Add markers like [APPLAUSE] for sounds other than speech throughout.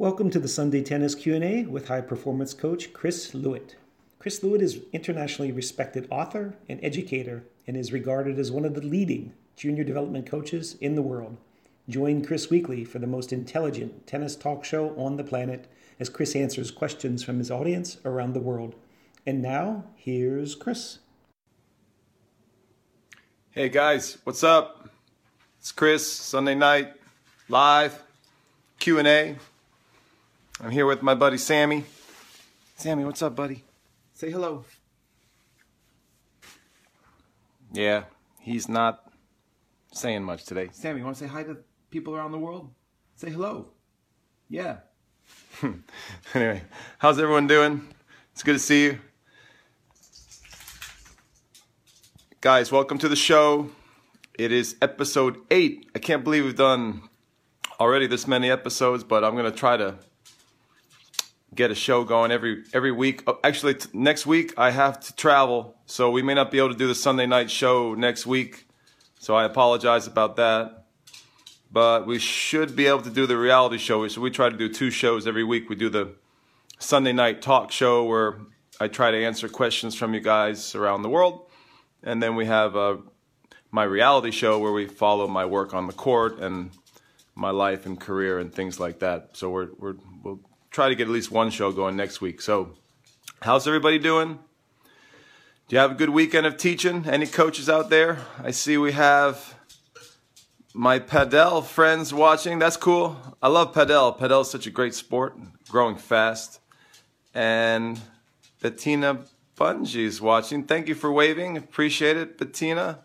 Welcome to the Sunday Tennis Q&A with high performance coach Chris Lewit. Chris Lewit is an internationally respected author and educator and is regarded as one of the leading junior development coaches in the world. Join Chris weekly for the most intelligent tennis talk show on the planet as Chris answers questions from his audience around the world. And now, here's Chris. Hey guys, what's up? It's Chris, Sunday night, live, Q&A. I'm here with my buddy Sammie. Sammie, what's up, buddy? Say hello. Yeah, he's not saying much today. Sammie, you want to say hi to people around the world? Say hello. Yeah. [LAUGHS] anyway, how's everyone doing? It's good to see you. Guys, welcome to the show. It is episode 8. I can't believe we've done already this many episodes, but I'm going to try to get a show going every every week. Oh, actually, t- next week I have to travel, so we may not be able to do the Sunday night show next week. So I apologize about that. But we should be able to do the reality show. So we try to do two shows every week. We do the Sunday night talk show where I try to answer questions from you guys around the world, and then we have uh, my reality show where we follow my work on the court and my life and career and things like that. So we're, we're we'll try to get at least one show going next week. So, how's everybody doing? Do you have a good weekend of teaching? Any coaches out there? I see we have my Padel friends watching. That's cool. I love Padel. Padel is such a great sport, growing fast. And Bettina is watching. Thank you for waving. Appreciate it, Bettina.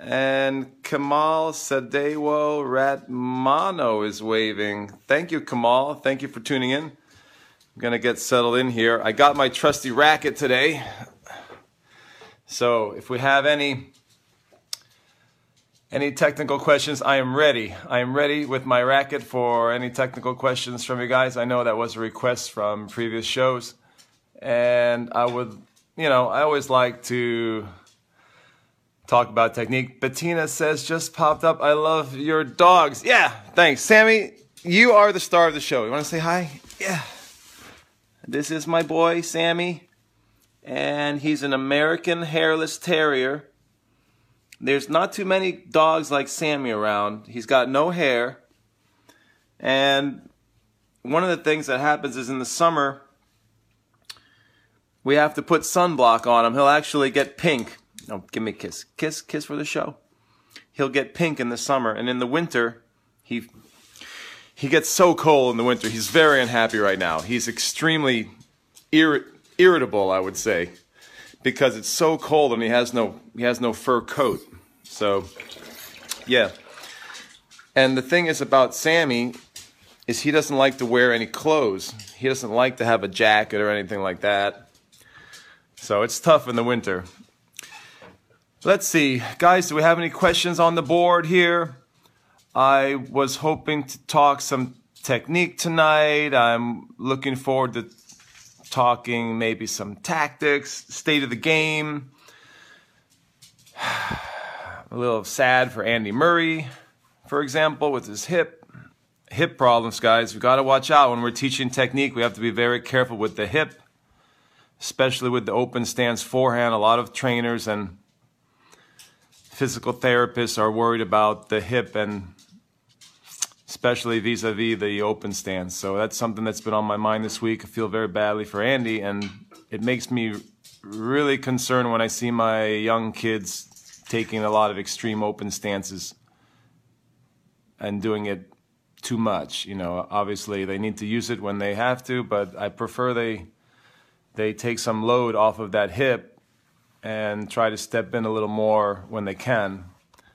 And Kamal Sadewo Ratmano is waving. Thank you, Kamal. Thank you for tuning in. I'm going to get settled in here. I got my trusty racket today. So if we have any any technical questions, I am ready. I am ready with my racket for any technical questions from you guys. I know that was a request from previous shows. And I would, you know, I always like to talk about technique. Bettina says, just popped up. I love your dogs. Yeah, thanks. Sammie, you are the star of the show. You want to say hi? Yeah. This is my boy, Sammie. And he's an American hairless terrier. There's not too many dogs like Sammie around. He's got no hair. And one of the things that happens is in the summer, we have to put sunblock on him. He'll actually get pink no, give me a kiss. Kiss, kiss for the show. He'll get pink in the summer, and in the winter, he he gets so cold in the winter. He's very unhappy right now. He's extremely irri- irritable, I would say, because it's so cold and he has no he has no fur coat. So, yeah. And the thing is about Sammie is he doesn't like to wear any clothes. He doesn't like to have a jacket or anything like that. So it's tough in the winter. Let's see. Guys, do we have any questions on the board here? I was hoping to talk some technique tonight. I'm looking forward to talking maybe some tactics, state of the game. [SIGHS] A little sad for Andy Murray, for example, with his hip. Hip problems, guys. We've got to watch out when we're teaching technique. We have to be very careful with the hip, especially with the open stance forehand. A lot of trainers and physical therapists are worried about the hip and especially vis-a-vis the open stance. So that's something that's been on my mind this week. I feel very badly for Andy, and it makes me really concerned when I see my young kids taking a lot of extreme open stances and doing it too much. You know, obviously they need to use it when they have to, but I prefer they they take some load off of that hip and try to step in a little more when they can.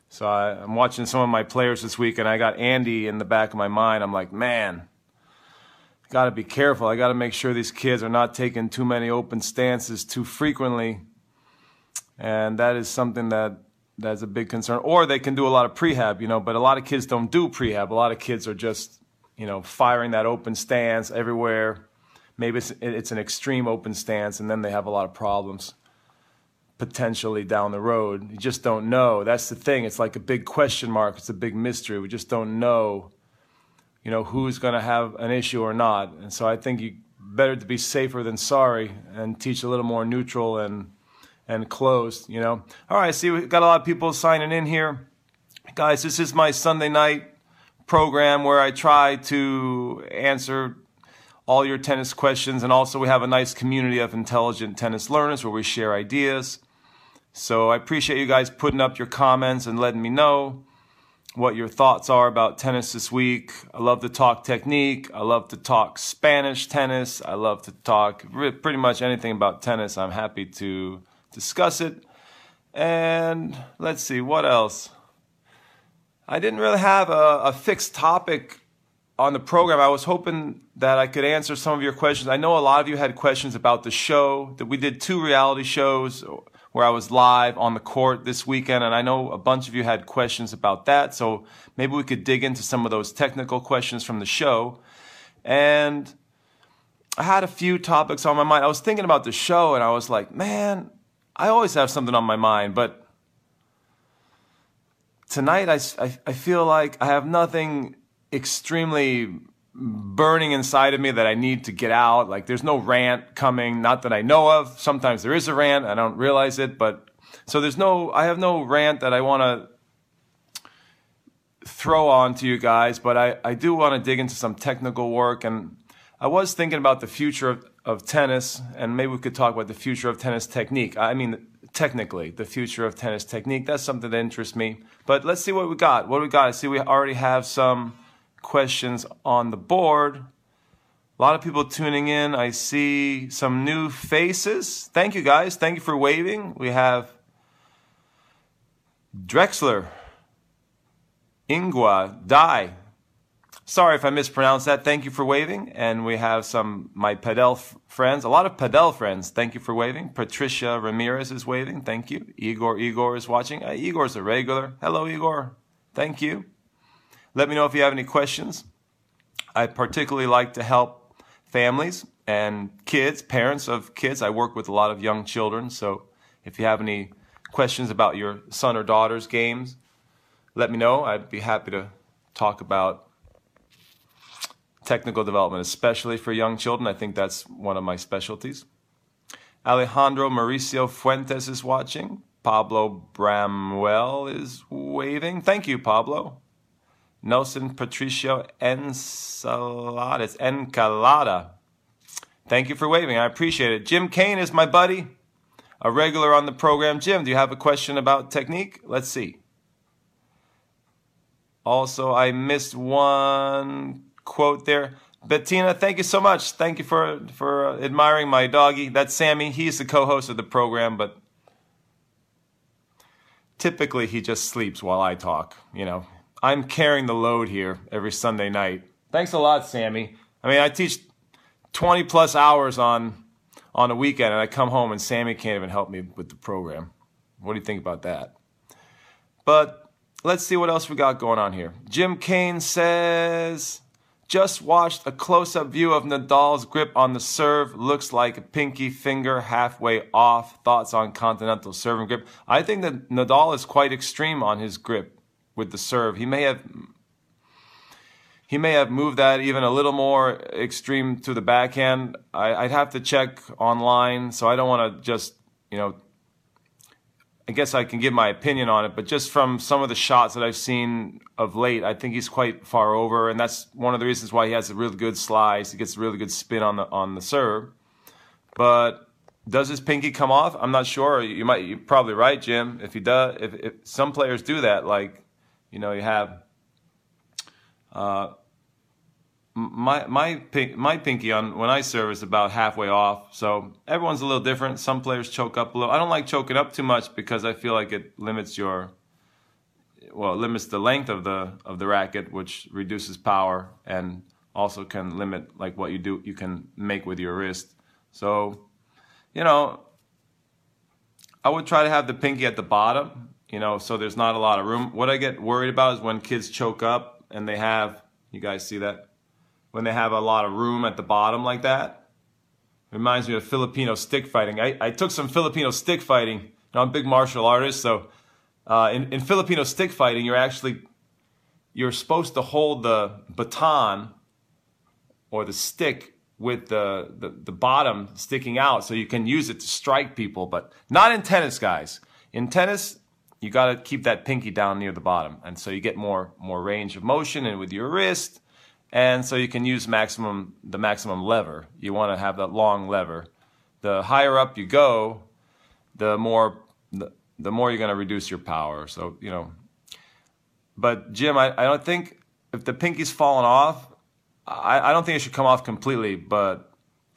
So I, am watching some of my players this week, and I got Andy in the back of my mind. I'm like, man, got to be careful. I got to make sure these kids are not taking too many open stances too frequently, and that is something that that's a big concern. Or they can do a lot of prehab, you know, but a lot of kids don't do prehab. A lot of kids are just, you know, firing that open stance everywhere. Maybe it's, it's an extreme open stance, and then they have a lot of problems potentially down the road. You just don't know. That's the thing. It's like a big question mark. It's a big mystery. We just don't know you know, who's going to have an issue or not. And so I think you better to be safer than sorry and teach a little more neutral and and closed, you know. All right, see we got a lot of people signing in here. Guys, this is my Sunday night program where I try to answer all your tennis questions and also we have a nice community of intelligent tennis learners where we share ideas. So I appreciate you guys putting up your comments and letting me know what your thoughts are about tennis this week. I love to talk technique. I love to talk Spanish tennis. I love to talk pretty much anything about tennis. I'm happy to discuss it. And let's see, what else? I didn't really have a, a fixed topic on the program. I was hoping that I could answer some of your questions. I know a lot of you had questions about the show, that we did two reality shows where I was live on the court this weekend, and I know a bunch of you had questions about that. So maybe we could dig into some of those technical questions from the show. And I had a few topics on my mind. I was thinking about the show, and I was like, man, I always have something on my mind, but tonight I, I, I feel like I have nothing extremely burning inside of me that I need to get out. Like there's no rant coming, not that I know of. Sometimes there is a rant, I don't realize it, but so there's no, I have no rant that I want to throw on to you guys, but I, I do want to dig into some technical work. And I was thinking about the future of, of tennis, and maybe we could talk about the future of tennis technique. I mean, technically, the future of tennis technique. That's something that interests me. But let's see what we got. What do we got? I see we already have some questions on the board. A lot of people tuning in. I see some new faces. Thank you, guys. Thank you for waving. We have Drexler, Ingua, Dai, Sorry if I mispronounced that. Thank you for waving. And we have some my Padel f- friends, a lot of Padel friends. Thank you for waving. Patricia Ramirez is waving. Thank you. Igor Igor is watching. Uh, Igor's a regular. Hello, Igor. Thank you. Let me know if you have any questions. I particularly like to help families and kids, parents of kids. I work with a lot of young children. So if you have any questions about your son or daughter's games, let me know. I'd be happy to talk about technical development, especially for young children. I think that's one of my specialties. Alejandro Mauricio Fuentes is watching. Pablo Bramwell is waving. Thank you, Pablo. Nelson Patricio Ensalada. Encalada. Thank you for waving. I appreciate it. Jim Kane is my buddy, a regular on the program. Jim, do you have a question about technique? Let's see. Also, I missed one quote there. Bettina, thank you so much. Thank you for for admiring my doggy. That's Sammie. He's the co-host of the program, but typically he just sleeps while I talk. You know, I'm carrying the load here every Sunday night. Thanks a lot, Sammie. I mean, I teach 20 plus hours on on a weekend, and I come home and Sammie can't even help me with the program. What do you think about that? But let's see what else we got going on here. Jim Kane says. Just watched a close up view of Nadal's grip on the serve. Looks like a pinky finger halfway off. Thoughts on continental serving grip? I think that Nadal is quite extreme on his grip with the serve. He may have he may have moved that even a little more extreme to the backhand. I, would have to check online, so I don't want to just you know I guess I can give my opinion on it, but just from some of the shots that I've seen of late, I think he's quite far over, and that's one of the reasons why he has a really good slice. He gets a really good spin on the on the serve. But does his pinky come off? I'm not sure. You might you're probably right, Jim. If he does, if, if some players do that, like you know, you have uh, my my pink, my pinky on when I serve is about halfway off. So everyone's a little different. Some players choke up a little. I don't like choking up too much because I feel like it limits your well, it limits the length of the of the racket, which reduces power and also can limit like what you do you can make with your wrist. So, you know, I would try to have the pinky at the bottom, you know, so there's not a lot of room. What I get worried about is when kids choke up and they have you guys see that when they have a lot of room at the bottom like that. Reminds me of Filipino stick fighting. I, I took some Filipino stick fighting. You know, I'm a big martial artist, so uh, in, in Filipino stick fighting, you're actually you're supposed to hold the baton or the stick with the, the, the, bottom sticking out so you can use it to strike people, but not in tennis, guys. In tennis, you got to keep that pinky down near the bottom. And so you get more, more range of motion and with your wrist. And so you can use maximum, the maximum lever. You want to have that long lever. The higher up you go, the more, the, the more you're going to reduce your power. So, you know, but Jim, I, I don't think if the pinky's fallen off, I, I don't think it should come off completely, but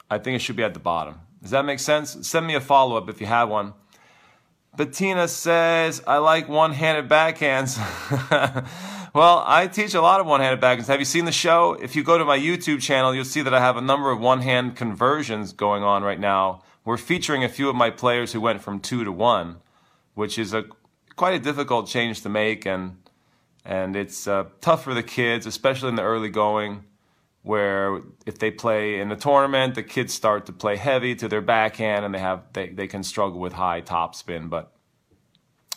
I think it should be at the bottom. Does that make sense? Send me a follow up if you have one. Bettina says, I like one handed backhands. [LAUGHS] well, I teach a lot of one handed backhands. Have you seen the show? If you go to my YouTube channel, you'll see that I have a number of one hand conversions going on right now. We're featuring a few of my players who went from two to one, which is a quite a difficult change to make, and and it's uh, tough for the kids, especially in the early going where if they play in the tournament, the kids start to play heavy to their backhand and they have they, they can struggle with high topspin. But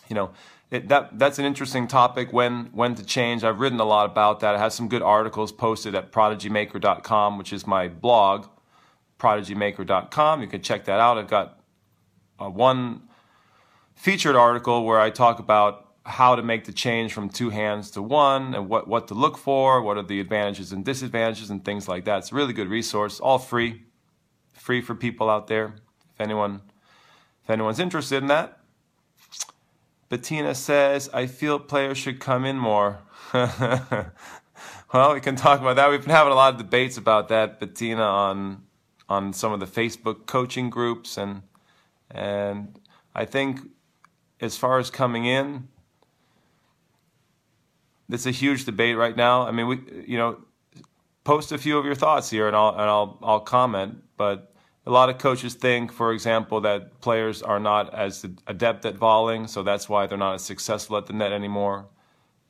you know, it, that that's an interesting topic when when to change. I've written a lot about that. I have some good articles posted at prodigymaker.com, which is my blog, prodigymaker.com. You can check that out. I've got uh, one featured article where I talk about how to make the change from two hands to one and what, what to look for, what are the advantages and disadvantages and things like that. It's a really good resource, all free, free for people out there. If anyone if anyone's interested in that. Bettina says, I feel players should come in more. [LAUGHS] well, we can talk about that. We've been having a lot of debates about that, Bettina, on on some of the Facebook coaching groups and and I think as far as coming in, it's a huge debate right now. I mean, we, you know, post a few of your thoughts here, and I'll and I'll I'll comment. But a lot of coaches think, for example, that players are not as adept at volleying, so that's why they're not as successful at the net anymore.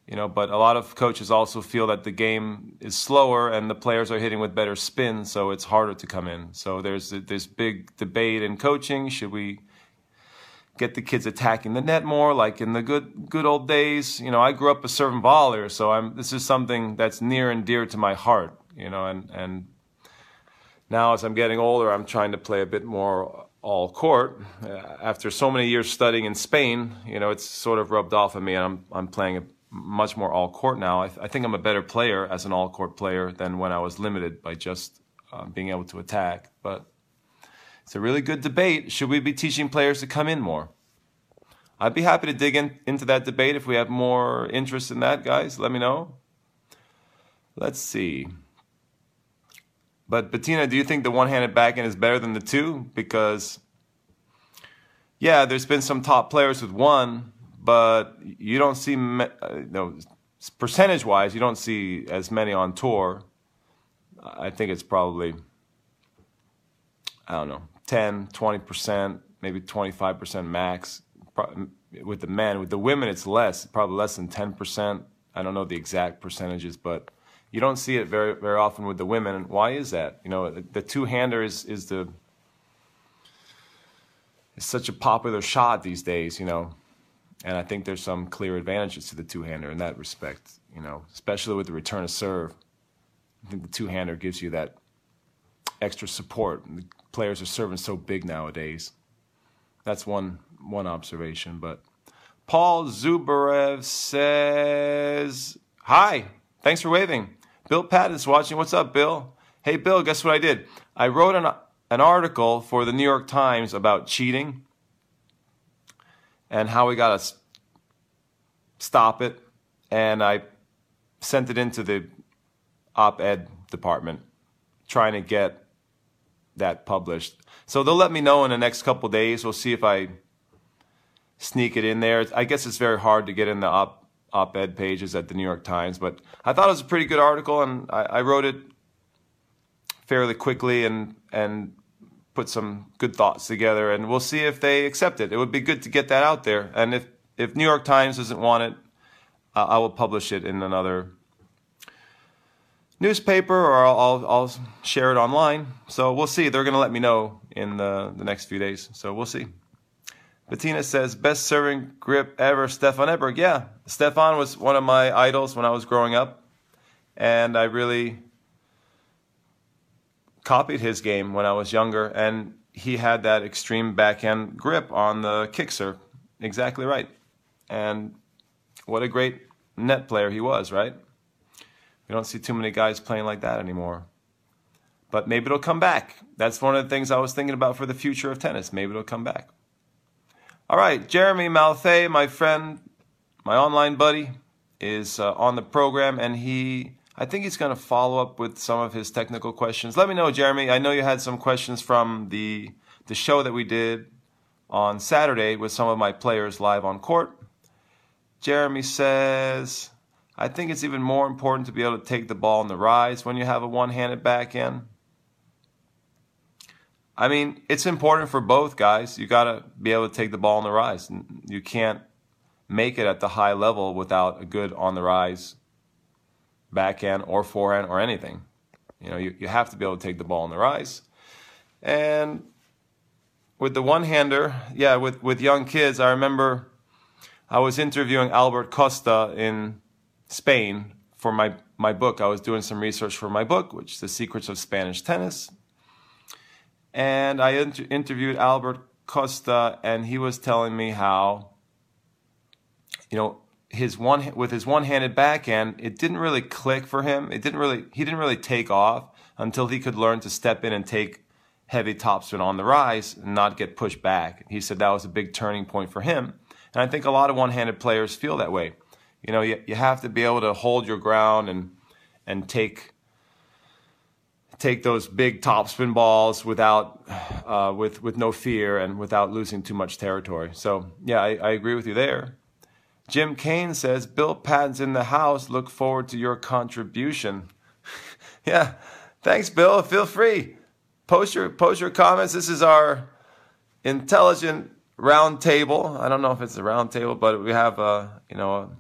You know, but a lot of coaches also feel that the game is slower and the players are hitting with better spin, so it's harder to come in. So there's this big debate in coaching: should we get the kids attacking the net more, like in the good good old days. You know, I grew up a serving volleyer, so I'm this is something that's near and dear to my heart. You know, and and now as I'm getting older, I'm trying to play a bit more all court. Uh, after so many years studying in Spain, you know, it's sort of rubbed off on me, and I'm I'm playing a much more all court now. I, th- I think I'm a better player as an all court player than when I was limited by just uh, being able to attack, but it's a really good debate. Should we be teaching players to come in more? I'd be happy to dig in, into that debate if we have more interest in that, guys. Let me know. Let's see. But Bettina, do you think the one-handed backhand is better than the two? Because yeah, there's been some top players with one, but you don't see, uh, know, percentage-wise, you don't see as many on tour. I think it's probably, I don't know, 10, 20%, maybe 25% max. With the men, with the women, it's less, probably less than 10%. I don't know the exact percentages, but you don't see it very, very often with the women. Why is that? You know, the, the two-hander is, is the is such a popular shot these days. You know, and I think there's some clear advantages to the two-hander in that respect. You know, especially with the return of serve. I think the two-hander gives you that extra support players are serving so big nowadays. That's one one observation. But Paul Zubarev says, "Hi, thanks for waving." Bill Patton is watching. What's up, Bill? Hey, Bill. Guess what I did? I wrote an an article for the New York Times about cheating and how we got to stop it, and I sent it into the op-ed department, trying to get that published. So they'll let me know in the next couple days. We'll see if I sneak it in there. I guess it's very hard to get in the op op-ed pages at the New York Times, but I thought it was a pretty good article, and I, I wrote it fairly quickly and and put some good thoughts together, and we'll see if they accept it. It would be good to get that out there, and if if New York Times doesn't want it, uh, I will publish it in another newspaper or I'll, I'll, I'll, share it online. So we'll see. They're going to let me know in the, the next few days. So we'll see. Bettina says, best serving grip ever, Stefan Edberg. Yeah, Stefan was one of my idols when I was growing up. And I really copied his game when I was younger. And he had that extreme backhand grip on the kick serve. Exactly right. And what a great net player he was, right? We don't see too many guys playing like that anymore. But maybe it'll come back. That's one of the things I was thinking about for the future of tennis. Maybe it'll come back. All right, Jeremy Malthay, my friend, my online buddy, is uh, on the program, and he, I think he's going to follow up with some of his technical questions. Let me know, Jeremy. I know you had some questions from the the show that we did on Saturday with some of my players live on court. Jeremy says, I think it's even more important to be able to take the ball on the rise when you have a one-handed backhand. I mean, it's important for both guys. You got to be able to take the ball on the rise. You can't make it at the high level without a good on the rise backhand or forehand or anything. You know, you, you have to be able to take the ball on the rise. And with the one hander, yeah, with, with young kids, I remember I was interviewing Albert Costa in Spain for my, my book. I was doing some research for my book, which is The Secrets of Spanish Tennis and I inter- interviewed Albert Costa, and he was telling me how, you know, his one with his one-handed backhand, it didn't really click for him. It didn't really he didn't really take off until he could learn to step in and take heavy topspin on the rise and not get pushed back. He said that was a big turning point for him. And I think a lot of one-handed players feel that way. You know, you, you have to be able to hold your ground and and take take those big topspin balls without uh, with with no fear and without losing too much territory. So yeah, I, I agree with you there. Jim Kane says Bill Patton's in the house. Look forward to your contribution. [LAUGHS] yeah, thanks, Bill. Feel free post your post your comments. This is our intelligent round table. I don't know if it's a round table, but we have a you know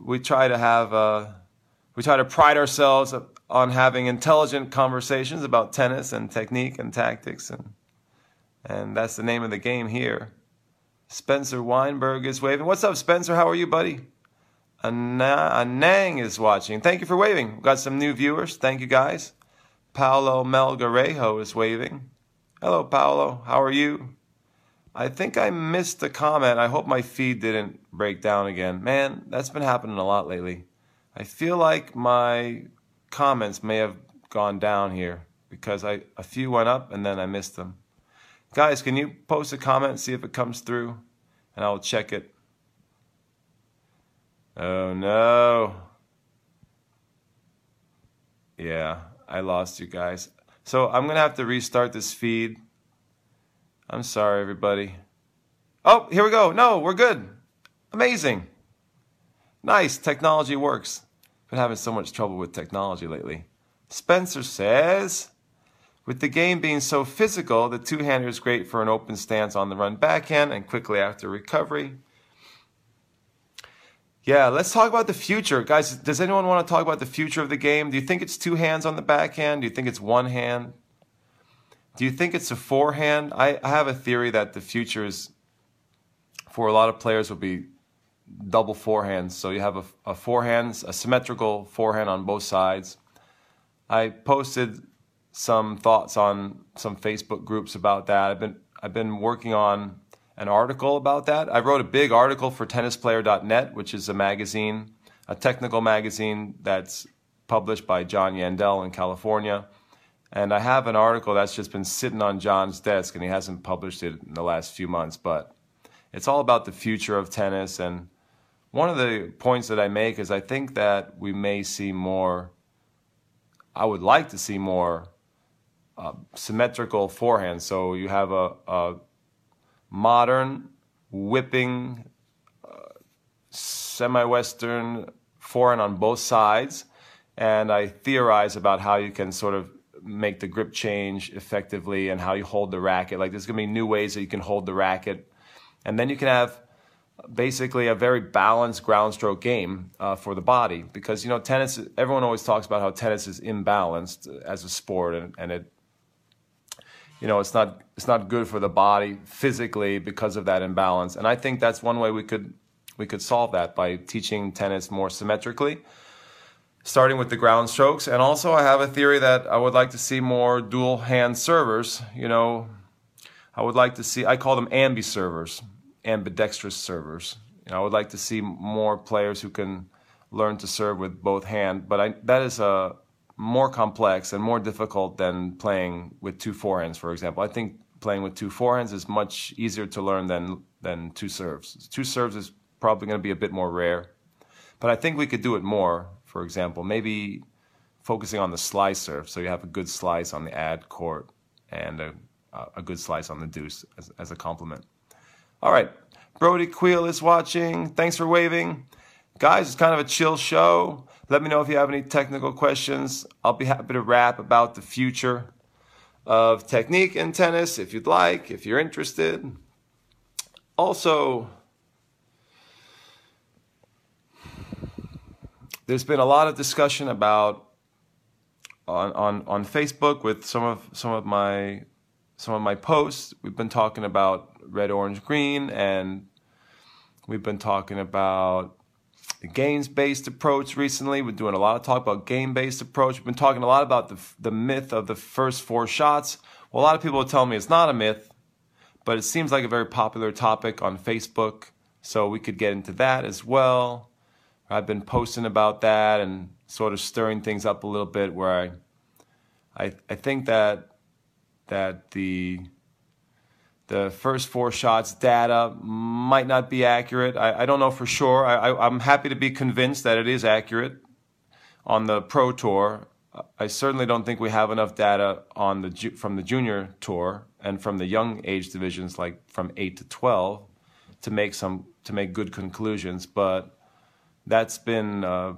we try to have a, we try to pride ourselves on having intelligent conversations about tennis and technique and tactics and and that's the name of the game here. Spencer Weinberg is waving. What's up, Spencer? How are you, buddy? Anang is watching. Thank you for waving. We've got some new viewers. Thank you, guys. Paolo Melgarejo is waving. Hello, Paolo. How are you? I think I missed a comment. I hope my feed didn't break down again. Man, that's been happening a lot lately. I feel like my comments may have gone down here because I a few went up and then I missed them. Guys, can you post a comment see if it comes through? And I'll check it. Oh no. Yeah, I lost you guys. So I'm going to have to restart this feed. I'm sorry, everybody. Oh, here we go. No, we're good. Amazing. Nice. Technology works. Been having so much trouble with technology lately. Spencer says, with the game being so physical, the two-hander is great for an open stance on the run backhand and quickly after recovery. Yeah, let's talk about the future. Guys, does anyone want to talk about the future of the game? Do you think it's two hands on the backhand? Do you think it's one hand? Do you think it's a forehand? I, I have a theory that the future is, for a lot of players, will be double forehands. So you have a, a forehand, a symmetrical forehand on both sides. I posted some thoughts on some Facebook groups about that. I've been I've been working on an article about that. I wrote a big article for tennisplayer.net, which is a magazine, a technical magazine that's published by John Yandell in California. And I have an article that's just been sitting on John's desk and he hasn't published it in the last few months, but it's all about the future of tennis and one of the points that I make is I think that we may see more, I would like to see more uh, symmetrical forehand. So you have a, a modern, whipping, uh, semi Western forehand on both sides. And I theorize about how you can sort of make the grip change effectively and how you hold the racket. Like there's going to be new ways that you can hold the racket. And then you can have basically a very balanced ground stroke game uh, for the body because you know tennis everyone always talks about how tennis is imbalanced as a sport and, and it you know, it's not it's not good for the body physically because of that imbalance. And I think that's one way we could we could solve that by teaching tennis more symmetrically, starting with the ground strokes. And also, I have a theory that I would like to see more dual hand servers. You know, I would like to see I call them ambi servers, ambidextrous servers. You know, I would like to see more players who can learn to serve with both hand. But I, that is a more complex and more difficult than playing with two forehands, for example. I think playing with two forehands is much easier to learn than than two serves. Two serves is probably going to be a bit more rare, but I think we could do it more. For example, maybe focusing on the slice serve, so you have a good slice on the ad court and a, a good slice on the deuce as, as a complement. All right, Brody Queel is watching. Thanks for waving. Guys, it's kind of a chill show. Let me know if you have any technical questions. I'll be happy to rap about the future of technique in tennis if you'd like, if you're interested. Also, there's been a lot of discussion about on, on, on Facebook with some of some of my some of my posts. We've been talking about red, orange, green, and we've been talking about the games based approach recently. We're doing a lot of talk about game based approach. We've been talking a lot about the, the myth of the first four shots. Well, a lot of people are telling me it's not a myth, but it seems like a very popular topic on Facebook. So we could get into that as well. I've been posting about that and sort of stirring things up a little bit where I I, I think that that the the first four shots data might not be accurate. I, I don't know for sure. I, am happy to be convinced that it is accurate on the Pro Tour. I certainly don't think we have enough data on the from the Junior Tour and from the young age divisions, like from eight to twelve, to make some to make good conclusions. But that's been uh,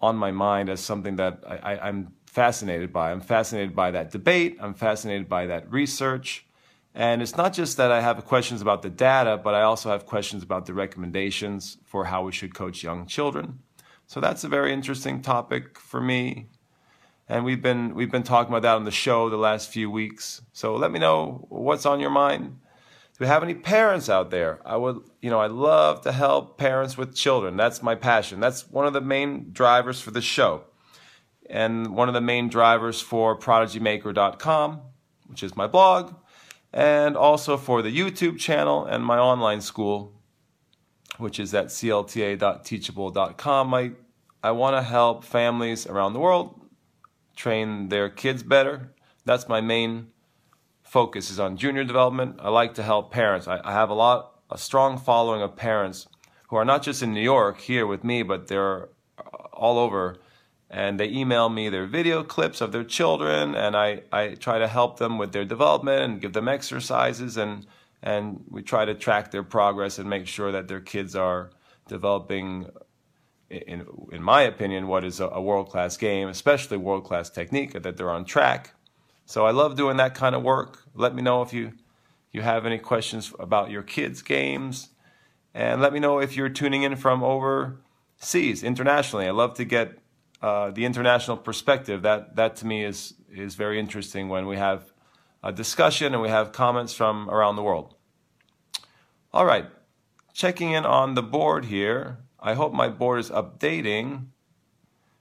on my mind as something that I, I, I'm fascinated by. I'm fascinated by that debate. I'm fascinated by that research. And it's not just that I have questions about the data, but I also have questions about the recommendations for how we should coach young children. So that's a very interesting topic for me. And we've been we've been talking about that on the show the last few weeks. So let me know what's on your mind. We have any parents out there? I would, you know, I love to help parents with children. That's my passion. That's one of the main drivers for the show. And one of the main drivers for prodigymaker.com, which is my blog and also for the YouTube channel and my online school, which is at clta.teachable.com. I, I want to help families around the world train their kids better. That's my main focus is on junior development. I like to help parents. I, I have a lot, a strong following of parents who are not just in New York here with me, but they're uh, all over and they email me their video clips of their children and I, I try to help them with their development and give them exercises and and we try to track their progress and make sure that their kids are developing in in my opinion what is a, a world-class game especially world-class technique that they're on track so I love doing that kind of work let me know if you you have any questions about your kids games and let me know if you're tuning in from overseas internationally I love to get uh, the international perspective. That that to me is is very interesting when we have a discussion and we have comments from around the world. All right, checking in on the board here. I hope my board is updating.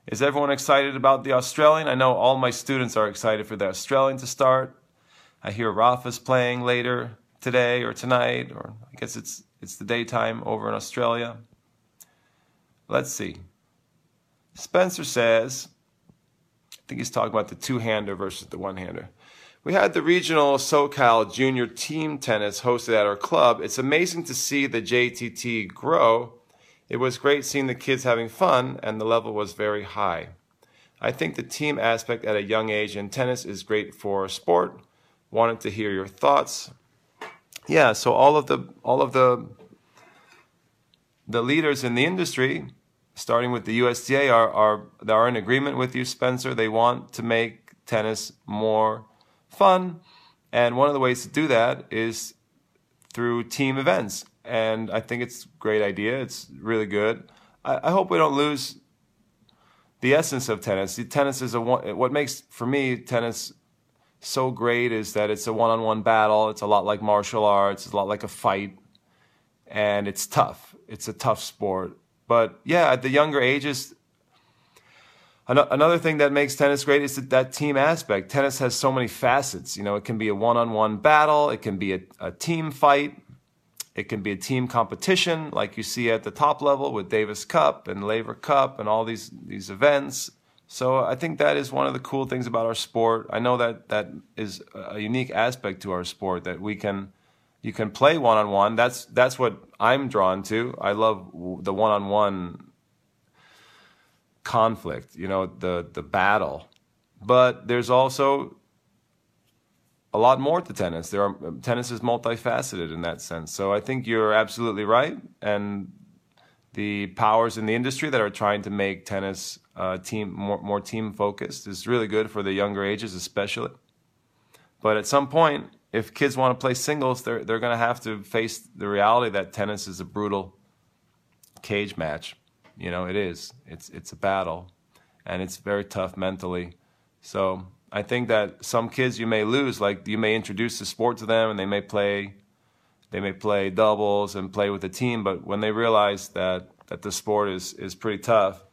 Is everyone excited about the Australian? I know all my students are excited for the Australian to start. I hear Rafa's playing later today or tonight, or I guess it's it's the daytime over in Australia. Let's see. Spencer says, I think he's talking about the two hander versus the one hander. We had the regional SoCal junior team tennis hosted at our club. It's amazing to see the JTT grow. It was great seeing the kids having fun, and the level was very high. I think the team aspect at a young age in tennis is great for sport. Wanted to hear your thoughts. Yeah, so all of the all of the the leaders in the industry starting with the USTA, are, are, are in agreement with you, Spencer. They want to make tennis more fun. And one of the ways to do that is through team events. And I think it's a great idea. It's really good. I, I hope we don't lose the essence of tennis. The tennis is a what makes for me tennis so great is that it's a one-on-one battle. It's a lot like martial arts. It's a lot like a fight, and it's tough. It's a tough sport. But yeah, at the younger ages, another thing that makes tennis great is that, that team aspect. Tennis has so many facets. You know, it can be a one-on-one battle. It can be a, a team fight. It can be a team competition, like you see at the top level with Davis Cup and Laver Cup and all these these events. So I think that is one of the cool things about our sport. I know that that is a unique aspect to our sport that we can you can play one on one. That's that's what I'm drawn to. I love the one on one conflict, you know, the the battle. But there's also a lot more to tennis. There are tennis is multifaceted in that sense. So I think you're absolutely right and the powers in the industry that are trying to make tennis uh, team more, more team focused is really good for the younger ages, especially. But at some point, if kids want to play singles, they're they're going to have to face the reality that tennis is a brutal cage match. You know, it is. It's it's a battle, and it's very tough mentally. So I think that some kids you may lose, like you may introduce the sport to them, and they may play they may play doubles and play with a team, but when they realize that, that the sport is, is pretty tough,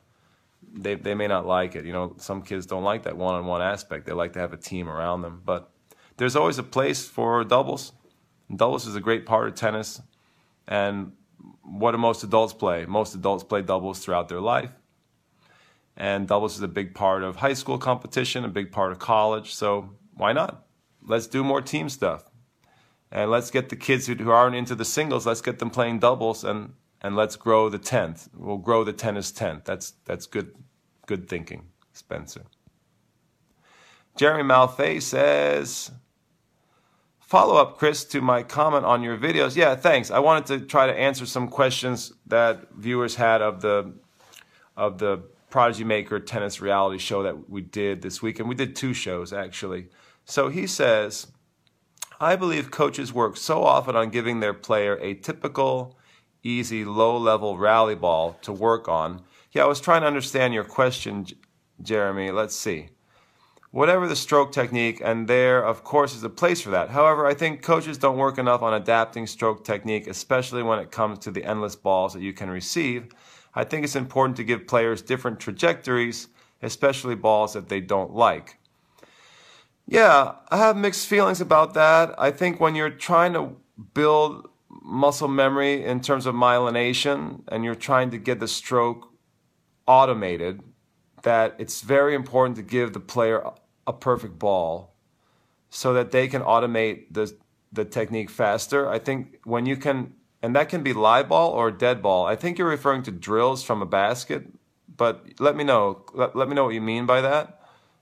they, they may not like it. You know, some kids don't like that one on one aspect. They like to have a team around them. But there's always a place for doubles. doubles is a great part of tennis. And what do most adults play? Most adults play doubles throughout their life. And doubles is a big part of high school competition, a big part of college. So why not? Let's do more team stuff and let's get the kids who, aren't into the singles, let's get them playing doubles and, and let's grow the 10th. We'll grow the tennis 10th. That's, that's good, good thinking, Spencer. Jeremy Malfay says, follow up, Chris, to my comment on your videos. Yeah, thanks. I wanted to try to answer some questions that viewers had of the, of the Prodigy Maker tennis reality show that we did this week. And we did two shows, actually. So he says, I believe coaches work so often on giving their player a typical, easy, low level rally ball to work on. Yeah, I was trying to understand your question, Jeremy. Let's see. Whatever the stroke technique, and there, of course, is a place for that. However, I think coaches don't work enough on adapting stroke technique, especially when it comes to the endless balls that you can receive. I think it's important to give players different trajectories, especially balls that they don't like. Yeah, I have mixed feelings about that. I think when you're trying to build muscle memory in terms of myelination and you're trying to get the stroke automated, that it's very important to give the player a perfect ball so that they can automate the the technique faster. I think when you can and that can be live ball or dead ball. I think you're referring to drills from a basket, but let me know let, let me know what you mean by that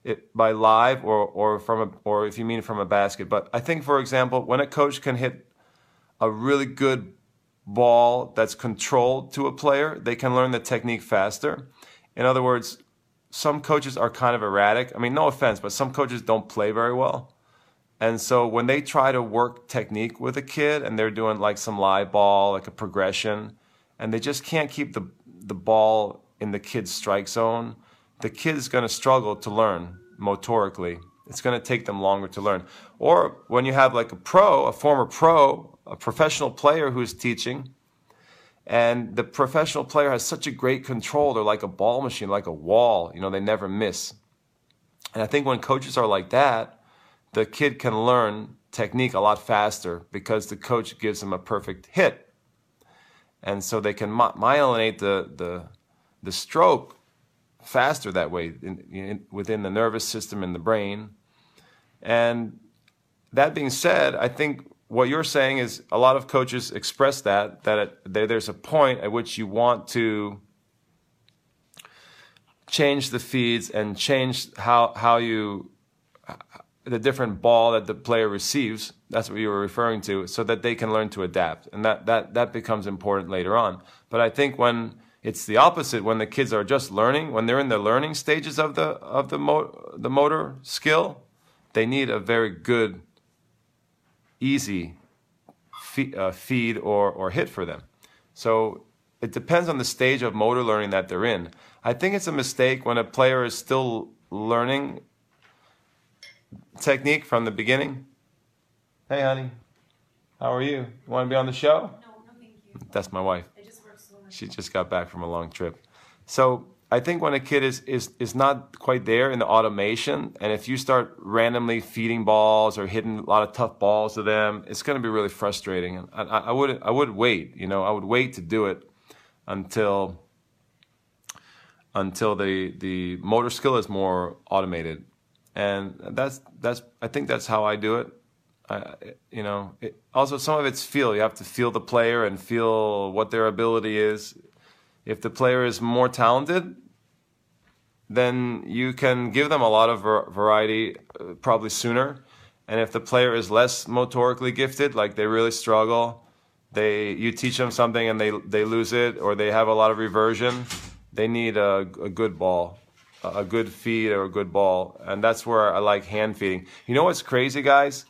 it by live or or from a or if you mean from a basket. But I think, for example, when a coach can hit a really good ball that's controlled to a player, they can learn the technique faster. In other words, some coaches are kind of erratic. I mean, no offense, but some coaches don't play very well. And so when they try to work technique with a kid and they're doing like some live ball, like a progression, and they just can't keep the the ball in the kid's strike zone, the kid's going to struggle to learn motorically. It's going to take them longer to learn. Or when you have like a pro, a former pro, a professional player who's teaching, and the professional player has such a great control, they're like a ball machine, like a wall, you know, they never miss. And I think when coaches are like that, the kid can learn technique a lot faster because the coach gives them a perfect hit. And so they can myelinate the, the, the stroke faster that way in, in, within the nervous system and the brain. And that being said, I think what you're saying is a lot of coaches express that that it, there's a point at which you want to change the feeds and change how how you the different ball that the player receives that's what you were referring to so that they can learn to adapt and that that that becomes important later on but i think when it's the opposite when the kids are just learning, when they're in the learning stages of the of the mo- the motor skill, they need a very good, easy feed, uh, feed or or hit for them. So it depends on the stage of motor learning that they're in. I think it's a mistake when a player is still learning technique from the beginning? Hey, honey. How are you? You want to be on the show? No, no, thank you. That's my wife. I just work so. She just got back from a long trip. So I think when a kid is, is, is not quite there in the automation, and if you start randomly feeding balls or hitting a lot of tough balls to them, it's going to be really frustrating. And I, I, I would I would wait, you know, I would wait to do it until until the the motor skill is more automated, and that's that's I think that's how I do it. You know, it, also some of it's feel. You have to feel the player and feel what their ability is. If the player is more talented, then you can give them a lot of var- variety uh, probably sooner. And if the player is less motorically gifted, like they really struggle, they you teach them something and they they lose it or they have a lot of reversion, they need a, a good ball, a good feed or a good ball, and that's where I like hand feeding. You know what's crazy, guys?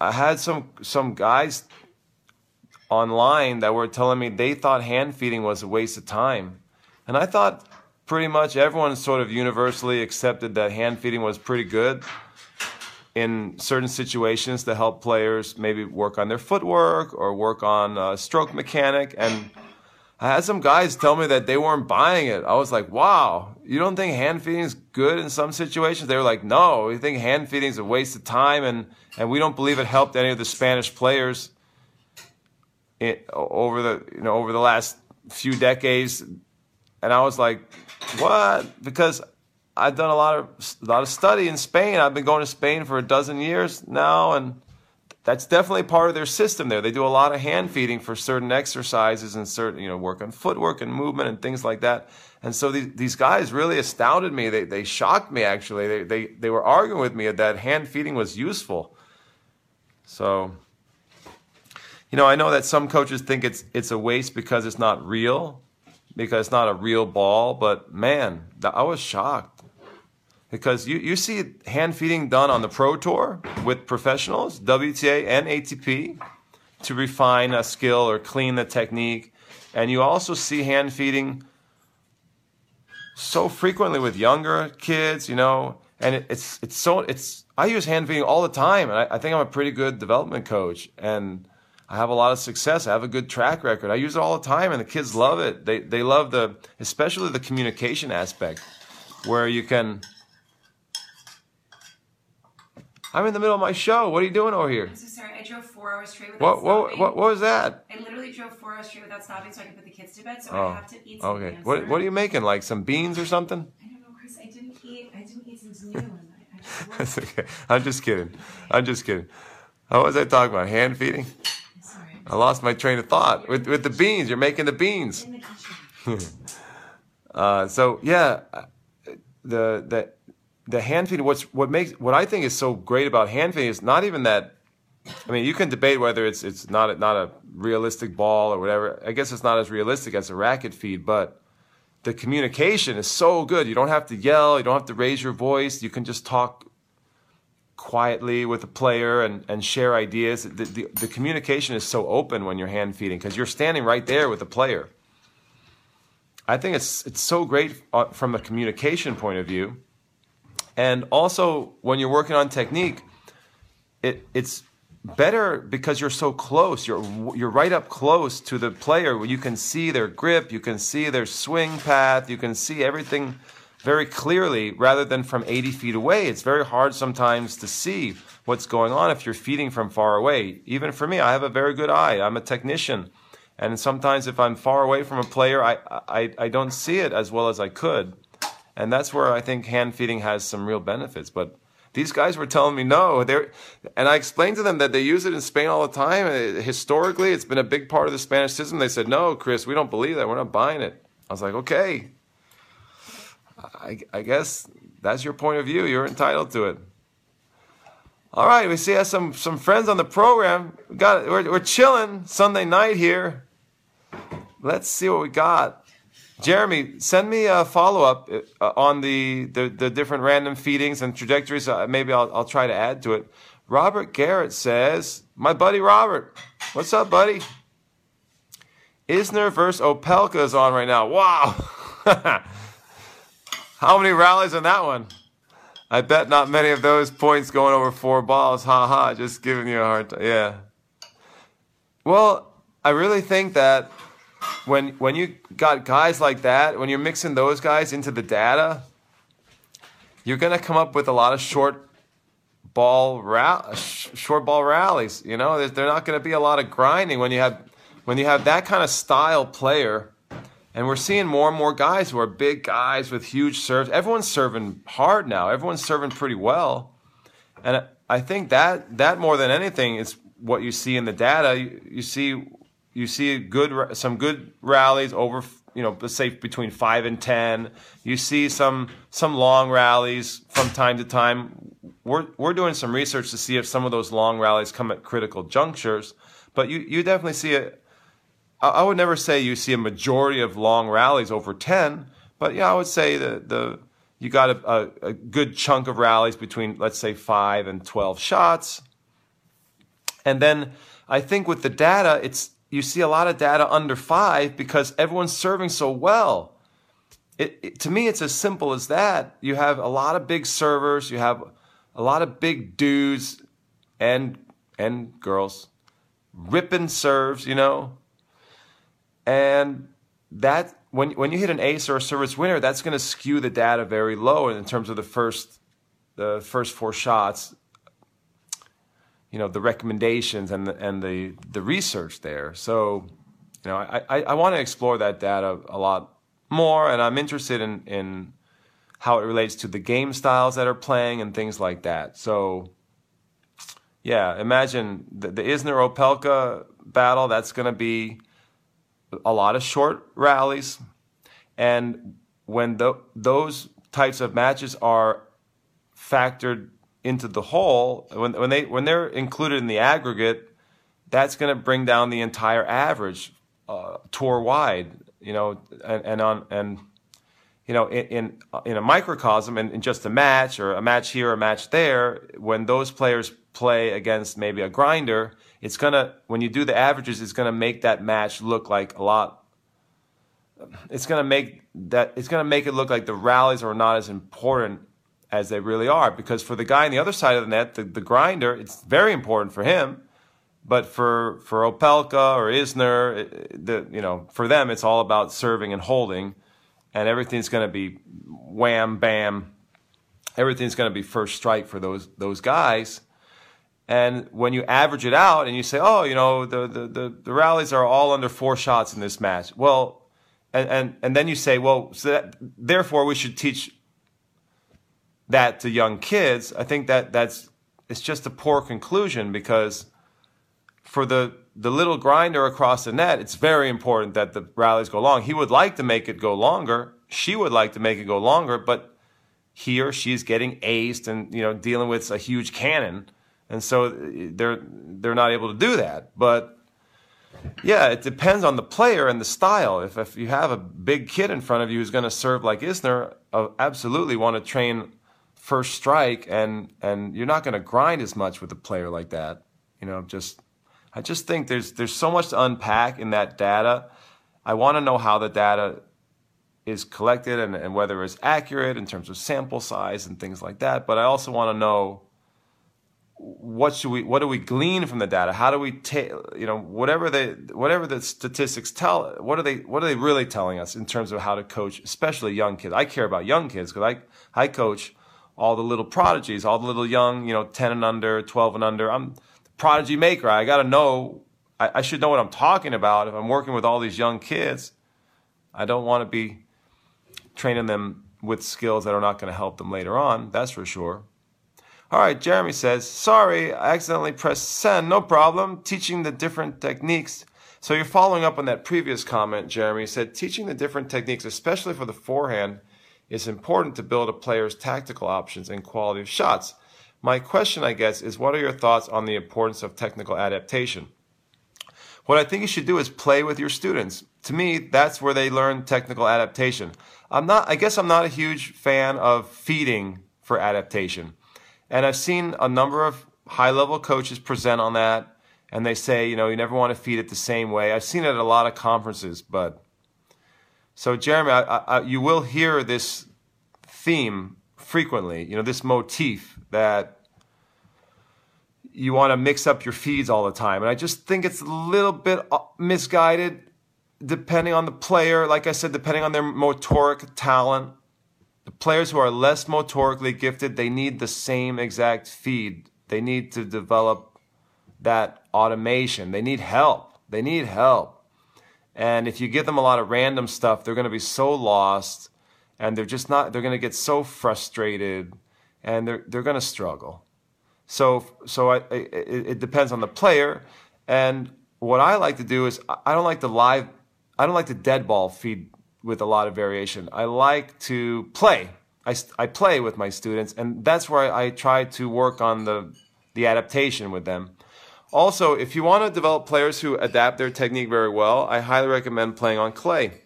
I had some some guys online that were telling me they thought hand feeding was a waste of time. And I thought pretty much everyone sort of universally accepted that hand feeding was pretty good in certain situations to help players maybe work on their footwork or work on uh, stroke mechanic. And I had some guys tell me that they weren't buying it. I was like, wow, you don't think hand feeding is good in some situations? They were like, no, we think hand feeding is a waste of time and, and we don't believe it helped any of the Spanish players over the you know over the last few decades, and I was like, what? Because I've done a lot of a lot of study in Spain. I've been going to Spain for a dozen years now, and that's definitely part of their system there. They do a lot of hand feeding for certain exercises and certain you know work on footwork and movement and things like that. And so these, these guys really astounded me. They, they shocked me actually. They, they, they were arguing with me that hand feeding was useful. So you know, I know that some coaches think it's it's a waste because it's not real, because it's not a real ball. But man, I was shocked because you, you see hand feeding done on the pro tour with professionals, WTA and ATP, to refine a skill or clean the technique, and you also see hand feeding so frequently with younger kids. You know, and it, it's it's so it's I use hand feeding all the time, and I, I think I'm a pretty good development coach and. I have a lot of success. I have a good track record. I use it all the time, and the kids love it. They they love the especially the communication aspect, where you can. I'm in the middle of my show. What are you doing over here? I'm so sorry. I drove four hours straight without What what stopping. what, what was that? I literally drove four hours straight without stopping so I could put the kids to bed. So Oh, I have to eat some okay. What what are you making? Like some beans or something? I don't know, Chris. I didn't eat. I didn't eat since noon. I, I just [LAUGHS] worked. That's okay. I'm just kidding. I'm just kidding. What was I talking about? Hand feeding? Sorry. I lost my train of thought. With with the beans, you're making the beans. In the kitchen. [LAUGHS] Uh, so yeah, uh, the the the hand feeding. What's what makes what I think is so great about hand feeding is not even that. I mean, you can debate whether it's it's not a, not a realistic ball or whatever. I guess it's not as realistic as a racket feed, but the communication is so good. You don't have to yell. You don't have to raise your voice. You can just talk quietly with the player and, and share ideas. The, the, the communication is so open when you're hand feeding because you're standing right there with the player. I think it's it's so great uh, from a communication point of view, and also when you're working on technique, it it's better because you're so close. You're you're right up close to the player. You can see their grip, you can see their swing path, you can see everything very clearly rather than from 80 feet away. It's very hard sometimes to see what's going on if you're feeding from far away. Even for me, I have a very good eye. I'm a technician. And sometimes if I'm far away from a player, I, I, I don't see it as well as I could. And that's where I think hand feeding has some real benefits. But these guys were telling me no. They're, and I explained to them that they use it in Spain all the time. Uh, Historically, it's been a big part of the Spanish system. They said, no, Chris, we don't believe that. We're not buying it. I was like, okay. I, I guess that's your point of view. You're entitled to it. All right, we see us some some friends on the program. We got we're we're chilling Sunday night here. Let's see what we got. Jeremy, send me a follow up uh, on the, the the different random feedings and trajectories. Uh, maybe I'll I'll try to add to it. Robert Garrett says, "My buddy Robert, what's up, buddy? Isner versus Opelka is on right now. Wow." [LAUGHS] How many rallies on that one? I bet not many of those points going over four balls. Ha ha, just giving you a hard time. Yeah. Well, I really think that when when you got guys like that, when you're mixing those guys into the data, you're going to come up with a lot of short ball ra- short ball rallies. You know, there's, there's not going to be a lot of grinding when you have when you have that kind of style player. And we're seeing more and more guys who are big guys with huge serves. Everyone's serving hard now. Everyone's serving pretty well. And I think that that more than anything is what you see in the data. You, you see you see good some good rallies over you know let's say between 5 and 10. You see some some long rallies from time to time. We're we're doing some research to see if some of those long rallies come at critical junctures, but you you definitely see a I would never say you see a majority of long rallies over 10, but yeah, I would say that the you got a, a, a, good chunk of rallies between, let's say, 5 and 12 shots. And then I think with the data, it's you see a lot of data under 5 because everyone's serving so well. It, it, to me, it's as simple as that. You have a lot of big servers, you have a lot of big dudes and and girls ripping serves, you know, and that when when you hit an ace or a service winner, that's going to skew the data very low in terms of the first the first four shots. You know the recommendations and the, and the the research there. So, you know, I, I, I want to explore that data a lot more, and I'm interested in in how it relates to the game styles that are playing and things like that. So, yeah, imagine the, the Isner Opelka battle. That's going to be a lot of short rallies, and when the, those types of matches are factored into the whole, when when they when they're included in the aggregate, that's going to bring down the entire average uh, tour wide. You know, and, and on and you know in in, in a microcosm and in, in just a match or a match here, a match there, when those players play against maybe a grinder it's gonna when you do the averages, it's gonna make that match look like a lot. It's gonna make that it's gonna make it look like the rallies are not as important as they really are because for the guy on the other side of the net, the, the grinder, it's very important for him. But for for Opelka or Isner, the you know for them it's all about serving and holding, and everything's going to be wham bam. Everything's going to be first strike for those those guys and when you average it out and you say, oh, you know, the, the, the, the rallies are all under four shots in this match. Well, and, and, and then you say, well, so that, therefore we should teach that to young kids. I think that that's, it's just a poor conclusion because for the, the little grinder across the net, it's very important that the rallies go long. He would like to make it go longer. She would like to make it go longer, but he or she's getting aced and, you know, dealing with a huge cannon and so they're they're not able to do that. But yeah, it depends on the player and the style. If if you have a big kid in front of you who's going to serve like Isner, uh, absolutely want to train first strike, and and you're not going to grind as much with a player like that. You know, just I just think there's there's so much to unpack in that data. I want to know how the data is collected and, and whether it's accurate in terms of sample size and things like that. But I also want to know what should we what do we glean from the data how do we take you know whatever the whatever the statistics tell what are they what are they really telling us in terms of how to coach especially young kids i care about young kids because i i coach all the little prodigies all the little young you know 10 and under 12 and under i'm the prodigy maker i got to know I, I should know what i'm talking about if i'm working with all these young kids i don't want to be training them with skills that are not going to help them later on that's for sure all right, Jeremy says, sorry, I accidentally pressed send. No problem. Teaching the different techniques. So you're following up on that previous comment, Jeremy said, teaching the different techniques, especially for the forehand, is important to build a player's tactical options and quality of shots. My question, I guess, is what are your thoughts on the importance of technical adaptation? What I think you should do is play with your students. To me, that's where they learn technical adaptation. I'm not, I guess I'm not a huge fan of feeding for adaptation. And I've seen a number of high level coaches present on that, and they say, you know, you never want to feed it the same way. I've seen it at a lot of conferences, but so Jeremy, I, I, you will hear this theme frequently. You know, this motif that you want to mix up your feeds all the time. And I just think it's a little bit uh, misguided depending on the player. Like I said, depending on their motoric talent. The players who are less motorically gifted, they need the same exact feed. They need to develop that automation. They need help. They need help. And if you give them a lot of random stuff, they're going to be so lost and they're just not, they're going to get so frustrated and they're, they're going to struggle. So, so I, it, it depends on the player. And what I like to do is I don't like the live, I don't like the dead ball feed with a lot of variation. I like to play. I, I play with my students, and that's where I, I try to work on the, the adaptation with them. Also, if you want to develop players who adapt their technique very well, I highly recommend playing on clay.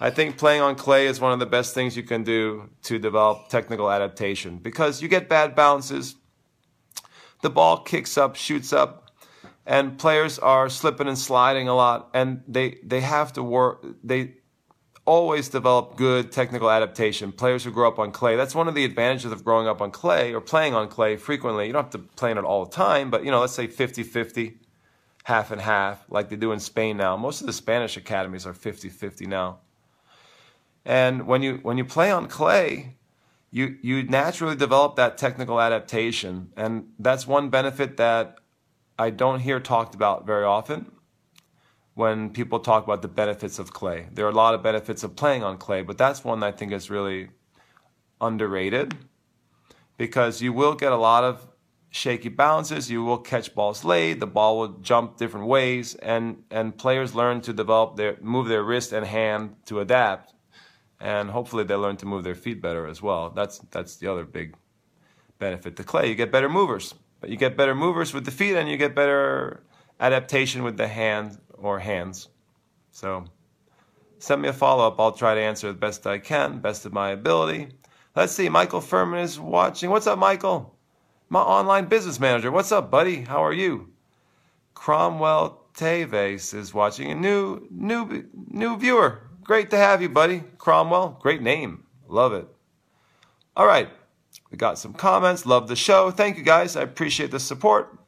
I think playing on clay is one of the best things you can do to develop technical adaptation because you get bad bounces, the ball kicks up, shoots up, and players are slipping and sliding a lot, and they they have to work. They always develop good technical adaptation. Players who grow up on clay. That's one of the advantages of growing up on clay or playing on clay frequently. You don't have to play on it all the time, but you know, let's say 50-50, half and half, like they do in Spain now. Most of the Spanish academies are 50-50 now. And when you when you play on clay, you you naturally develop that technical adaptation, and that's one benefit that I don't hear talked about very often when people talk about the benefits of clay. There are a lot of benefits of playing on clay, but that's one I think is really underrated because you will get a lot of shaky bounces, you will catch balls late, the ball will jump different ways, and, and players learn to develop their move their wrist and hand to adapt and hopefully they learn to move their feet better as well. That's that's the other big benefit to clay. You get better movers, but you get better movers with the feet, and you get better adaptation with the hand or hands. So send me a follow up. I'll try to answer the best I can, best of my ability. Let's see. Michael Furman is watching. What's up, Michael? My online business manager. What's up, buddy? How are you? Cromwell Teves is watching. A new new new viewer. Great to have you, buddy. Cromwell, great name. Love it. All right. We got some comments. Love the show. Thank you guys. I appreciate the support.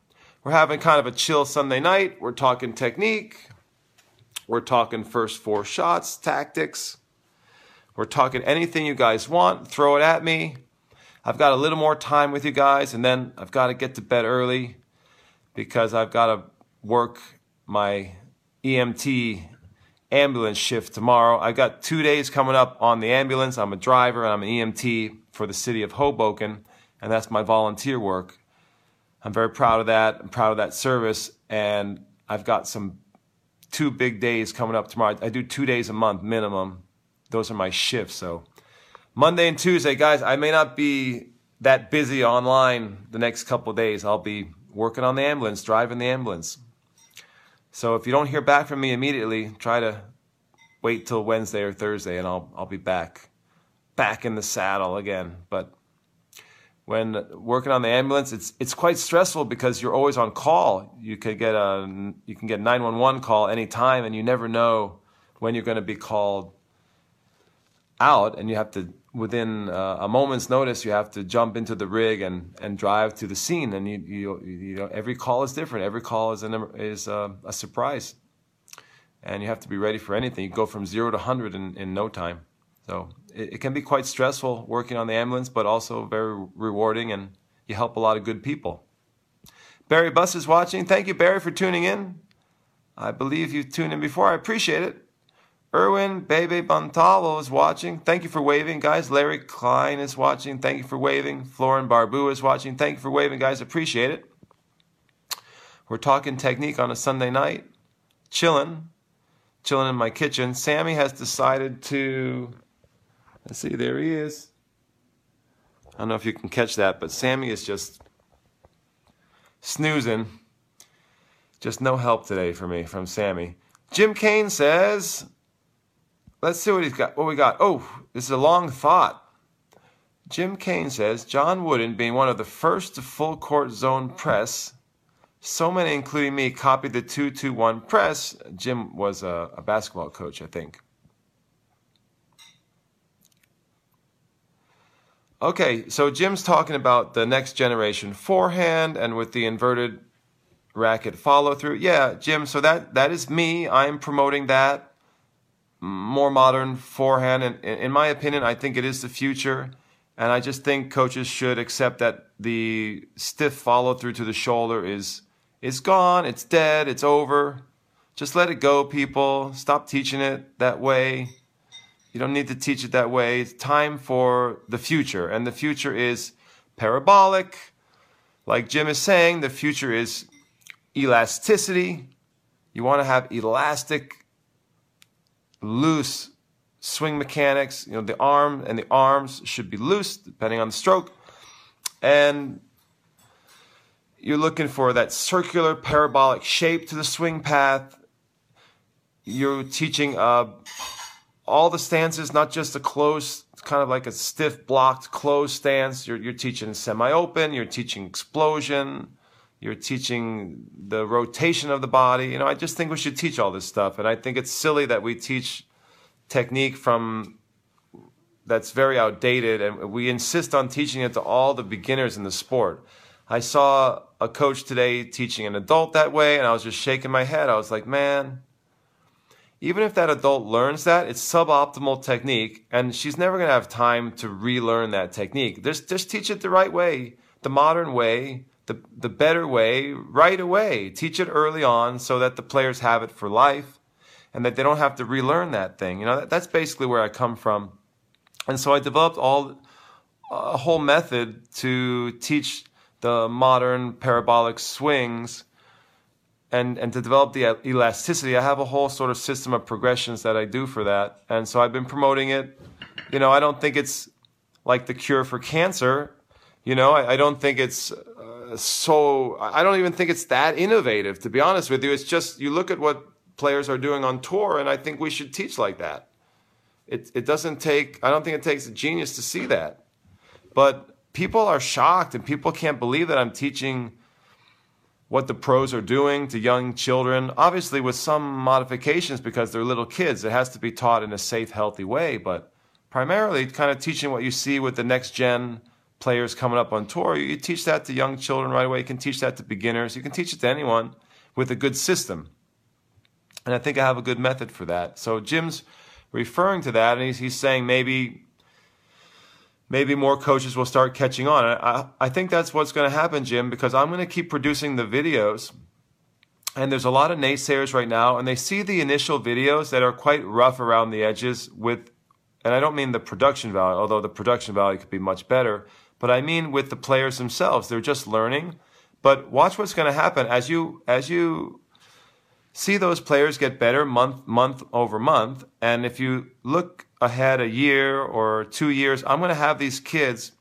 We're having kind of a chill Sunday night. We're talking technique. We're talking first four shots, tactics. We're talking anything you guys want. Throw it at me. I've got a little more time with you guys, and then I've got to get to bed early because I've got to work my EMT ambulance shift tomorrow. I've got two days coming up on the ambulance. I'm a driver and I'm an EMT for the city of Hoboken, and that's my volunteer work. I'm very proud of that. I'm proud of that service, and I've got some two big days coming up tomorrow. I do two days a month minimum. Those are my shifts. So Monday and Tuesday, guys, I may not be that busy online the next couple days. I'll be working on the ambulance, driving the ambulance. So if you don't hear back from me immediately, try to wait till Wednesday or Thursday, and I'll I'll be back, back in the saddle again. But when working on the ambulance, it's it's quite stressful because you're always on call. You could get a you can get 911 call anytime, and you never know when you're going to be called out, and you have to within uh, a moment's notice, you have to jump into the rig and, and drive to the scene. And you, you, you know, every call is different. Every call is, an, is a, a surprise. And you have to be ready for anything. You go from zero to 100 in, in no time. So it, it can be quite stressful working on the ambulance, but also very rewarding, and you help a lot of good people. Barry Buss is watching. Thank you, Barry, for tuning in. I believe you've tuned in before. I appreciate it. Erwin Bebe Bantalo is watching. Thank you for waving, guys. Larry Klein is watching. Thank you for waving. Florin Barbu is watching. Thank you for waving, guys. Appreciate it. We're talking technique on a Sunday night. Chilling. Chilling in my kitchen. Sammie has decided to. Let's see, there he is. I don't know if you can catch that, but Sammie is just snoozing. Just no help today for me from Sammie. Jim Kane says, Let's see what he's got. What we got? Oh, this is a long thought. Jim Kane says John Wooden, being one of the first to full court zone press, so many, including me, copied the 2 2 1 press. Jim was a, a basketball coach, I think. Okay, so Jim's talking about the next generation forehand and with the inverted racket follow through. Yeah, Jim, so that that is me. I'm promoting that more modern forehand and in my opinion, I think it is the future. And I just think coaches should accept that the stiff follow through to the shoulder is is gone, it's dead, it's over. Just let it go, people. Stop teaching it that way. You don't need to teach it that way. It's time for the future. And the future is parabolic. Like Jim is saying, the future is elasticity. You want to have elastic, loose swing mechanics. You know, the arm and the arms should be loose depending on the stroke. And you're looking for that circular parabolic shape to the swing path. You're teaching uh, all the stances, not just a close, kind of like a stiff blocked closed stance. You're, you're teaching semi open, you're teaching explosion, you're teaching the rotation of the body. You know, I just think we should teach all this stuff. And I think it's silly that we teach technique from that's very outdated and we insist on teaching it to all the beginners in the sport. I saw a coach today teaching an adult that way and I was just shaking my head. I was like, man, even if that adult learns that, it's suboptimal technique and she's never going to have time to relearn that technique. Just, just teach it the right way, the modern way, the, the better way, right away. Teach it early on so that the players have it for life and that they don't have to relearn that thing. You know, that, that's basically where I come from. And so I developed all a whole method to teach the modern parabolic swings and and to develop the elasticity. I have a whole sort of system of progressions that I do for that. And so I've been promoting it. You know, I don't think it's like the cure for cancer. You know, I, I don't think it's uh, so. I don't even think it's that innovative. To be honest with you, it's just you look at what players are doing on tour, and I think we should teach like that. It it doesn't take I don't think it takes a genius to see that. But people are shocked and people can't believe that I'm teaching what the pros are doing to young children, obviously with some modifications because they're little kids. It has to be taught in a safe, healthy way, but primarily kind of teaching what you see with the next gen players coming up on tour. You teach that to young children right away. You can teach that to beginners. You can teach it to anyone with a good system. And I think I have a good method for that. So Jim's referring to that, and he's, he's saying maybe maybe more coaches will start catching on. I, I think that's what's going to happen, Jim, because I'm going to keep producing the videos. And there's a lot of naysayers right now, and they see the initial videos that are quite rough around the edges with, and I don't mean the production value, although the production value could be much better, but I mean with the players themselves. They're just learning. But watch what's going to happen as you as you see those players get better month month over month and if you look ahead a year or 2 years I'm going to have these kids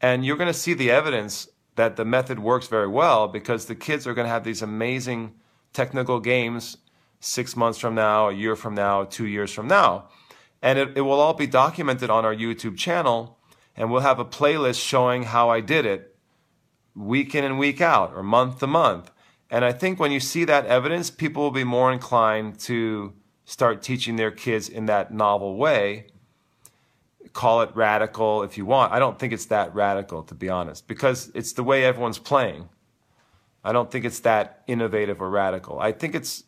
and you're going to see the evidence that the method works very well because the kids are going to have these amazing technical games 6 months from now, a year from now, 2 years from now. And it, it will all be documented on our YouTube channel and we'll have a playlist showing how I did it week in and week out or month to month and I think when you see that evidence, people will be more inclined to start teaching their kids in that novel way. Call it radical if you want. I don't think it's that radical, to be honest, because it's the way everyone's playing. I don't think it's that innovative or radical. I think it's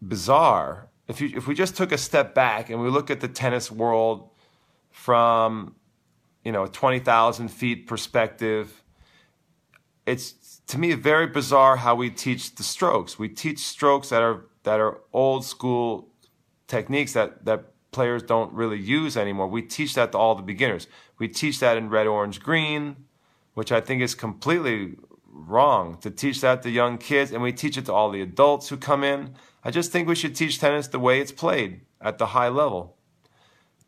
bizarre. If, you, if we just took a step back and we look at the tennis world from, you know, 20,000 feet perspective, it's to me very bizarre how we teach the strokes. We teach strokes that are that are old school techniques that that players don't really use anymore. We teach that to all the beginners. We teach that in red, orange, green, which I think is completely wrong to teach that to young kids, and we teach it to all the adults who come in. I just think we should teach tennis the way it's played at the high level.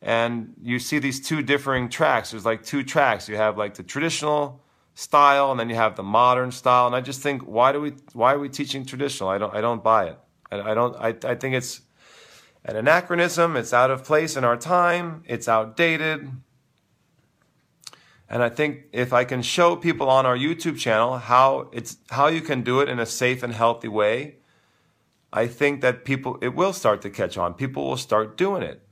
And you see these two differing tracks. There's like two tracks. You have like the traditional style, and then you have the modern style. And I just think, why do we? Why are we teaching traditional? I don't. I don't buy it. I, I don't. I, I think it's an anachronism. It's out of place in our time. It's outdated. And I think if I can show people on our YouTube channel how it's how you can do it in a safe and healthy way, I think that people it will start to catch on. People will start doing it.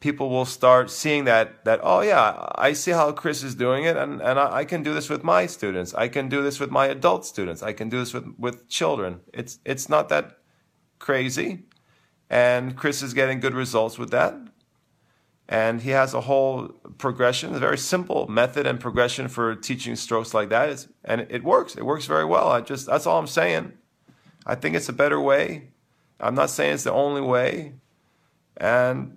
people will start seeing that that oh yeah i see how chris is doing it and, and I, I, can do this with my students i can do this with my adult students i can do this with, with children it's it's not that crazy and chris is getting good results with that. And he has a whole progression a very simple method and progression for teaching strokes like that. Is, and it works. It works very well. I just that's all i'm saying. I think it's a better way. I'm not saying it's the only way. And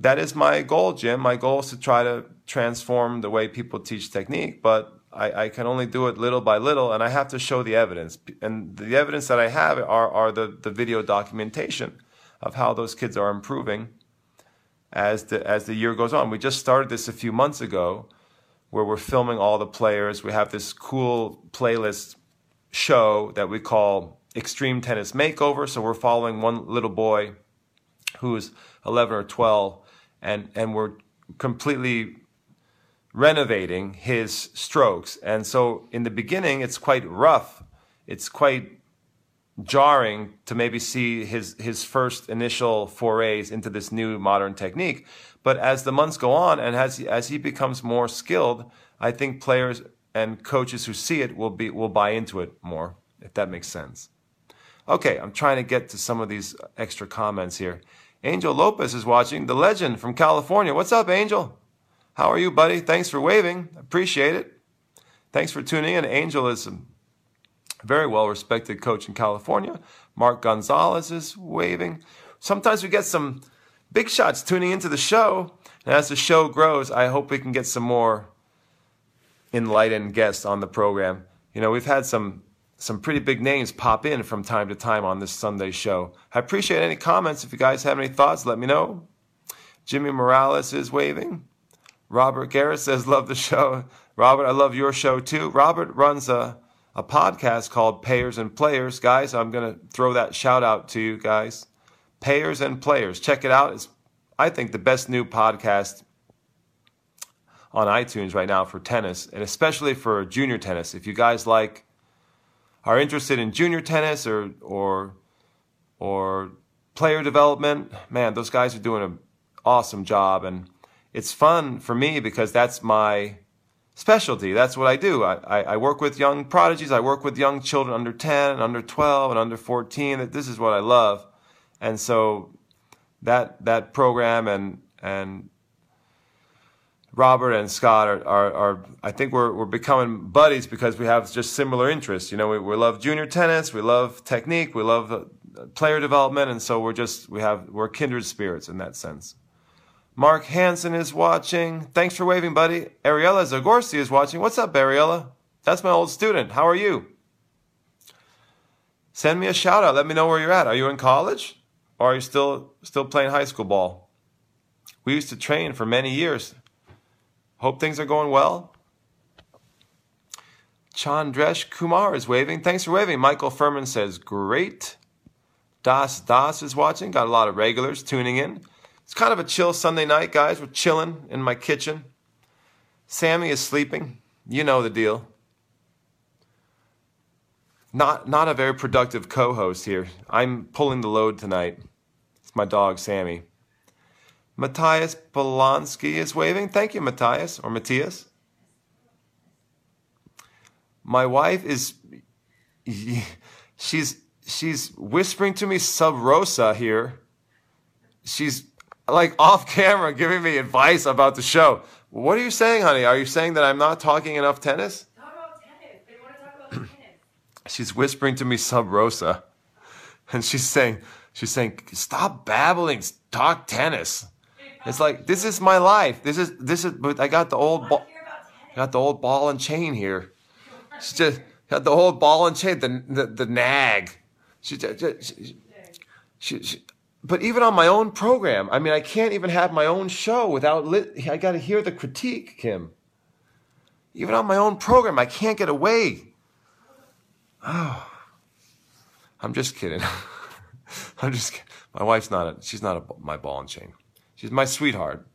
that is my goal, Jim. My goal is to try to transform the way people teach technique, but I, I, can only do it little by little, and I have to show the evidence. And the evidence that I have are, are the, the video documentation of how those kids are improving as the, as the year goes on. We just started this a few months ago where we're filming all the players. We have this cool playlist show that we call Extreme Tennis Makeover. So we're following one little boy who's 11 or 12 and and we're completely renovating his strokes. And so in the beginning, it's quite rough. It's quite jarring to maybe see his his first initial forays into this new modern technique. But as the months go on and as he, as he becomes more skilled, I think players and coaches who see it will be will buy into it more, if that makes sense. Okay, I'm trying to get to some of these extra comments here. Angel Lopez is watching, the legend from California. What's up, Angel? How are you, buddy? Thanks for waving. Appreciate it. Thanks for tuning in. Angel is a very well respected coach in California. Mark Gonzalez is waving. Sometimes we get some big shots tuning into the show. And as the show grows, I hope we can get some more enlightened guests on the program. You know, we've had some some pretty big names pop in from time to time on this Sunday show. I appreciate any comments. If you guys have any thoughts, let me know. Jimmy Morales is waving. Robert Garrett says, Love the show. Robert, I love your show too. Robert runs a, a podcast called Payers and Players. Guys, I'm going to throw that shout out to you guys. Payers and Players. Check it out. It's, I think, the best new podcast on iTunes right now for tennis, and especially for junior tennis. If you guys like are interested in junior tennis or or or player development, man, those guys are doing an awesome job, and it's fun for me because that's my specialty. That's what I do. I, I, I, work with young prodigies. I work with young children under 10 and under 12 and under 14. This is what I love. And so that, that program and, and Robert and Scott are, are, are, I think we're, we're becoming buddies because we have just similar interests. You know, we, we love junior tennis, we love technique, we love uh, player development, and so we're just, we have, we're kindred spirits in that sense. Mark Hansen is watching. Thanks for waving, buddy. Ariella Zagorski is watching. What's up, Ariella? That's my old student. How are you? Send me a shout out. Let me know where you're at. Are you in college? Or are you still still playing high school ball? We used to train for many years. Hope things are going well. Chandresh Kumar is waving. Thanks for waving. Michael Furman says, great. Das Das is watching. Got a lot of regulars tuning in. It's kind of a chill Sunday night, guys. We're chilling in my kitchen. Sammie is sleeping. You know the deal. Not, not a very productive co host here. I'm pulling the load tonight. It's my dog, Sammie. Matthias Polanski is waving. Thank you, Matthias or Matthias. My wife is she's she's whispering to me sub rosa here. She's like off camera giving me advice about the show. What are you saying, honey? Are you saying that I'm not talking enough tennis? Talk about tennis. They want to talk about [CLEARS THROAT] tennis. She's whispering to me sub rosa. And she's saying she's saying, stop babbling, talk tennis. It's like this is my life. This is this is. But I got the old ball. Got the old ball and chain here. She just got the old ball and chain. The the, the nag. She, she, she, she, but even on my own program, I mean, I can't even have my own show without lit. I got to hear the critique, Kim. Even on my own program, I can't get away. Oh, [SIGHS] I'm just kidding. [LAUGHS] I'm just. Kidding. My wife's not a. She's not a, my ball and chain. She's my sweetheart.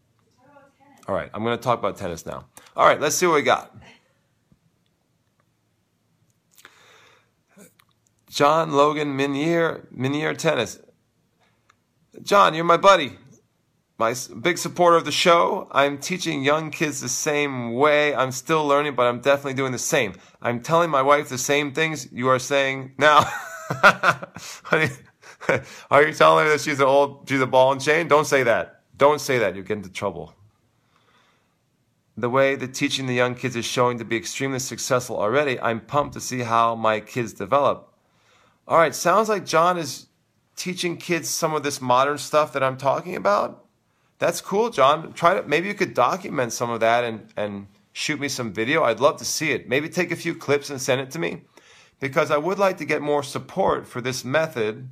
All right, I'm going to talk about tennis now. All right, let's see what we got. John Logan Minier, Minier Tennis. John, you're my buddy. my big supporter of the show. I'm teaching young kids the same way. I'm still learning, but I'm definitely doing the same. I'm telling my wife the same things you are saying now. [LAUGHS] [LAUGHS] Are you telling her that she's an old, she's a ball and chain? Don't say that. Don't say that. You'll get into trouble. The way that teaching the young kids is showing to be extremely successful already, I'm pumped to see how my kids develop. All right, sounds like John is teaching kids some of this modern stuff that I'm talking about. That's cool, John. Try to maybe you could document some of that and and shoot me some video. I'd love to see it. Maybe take a few clips and send it to me because I would like to get more support for this method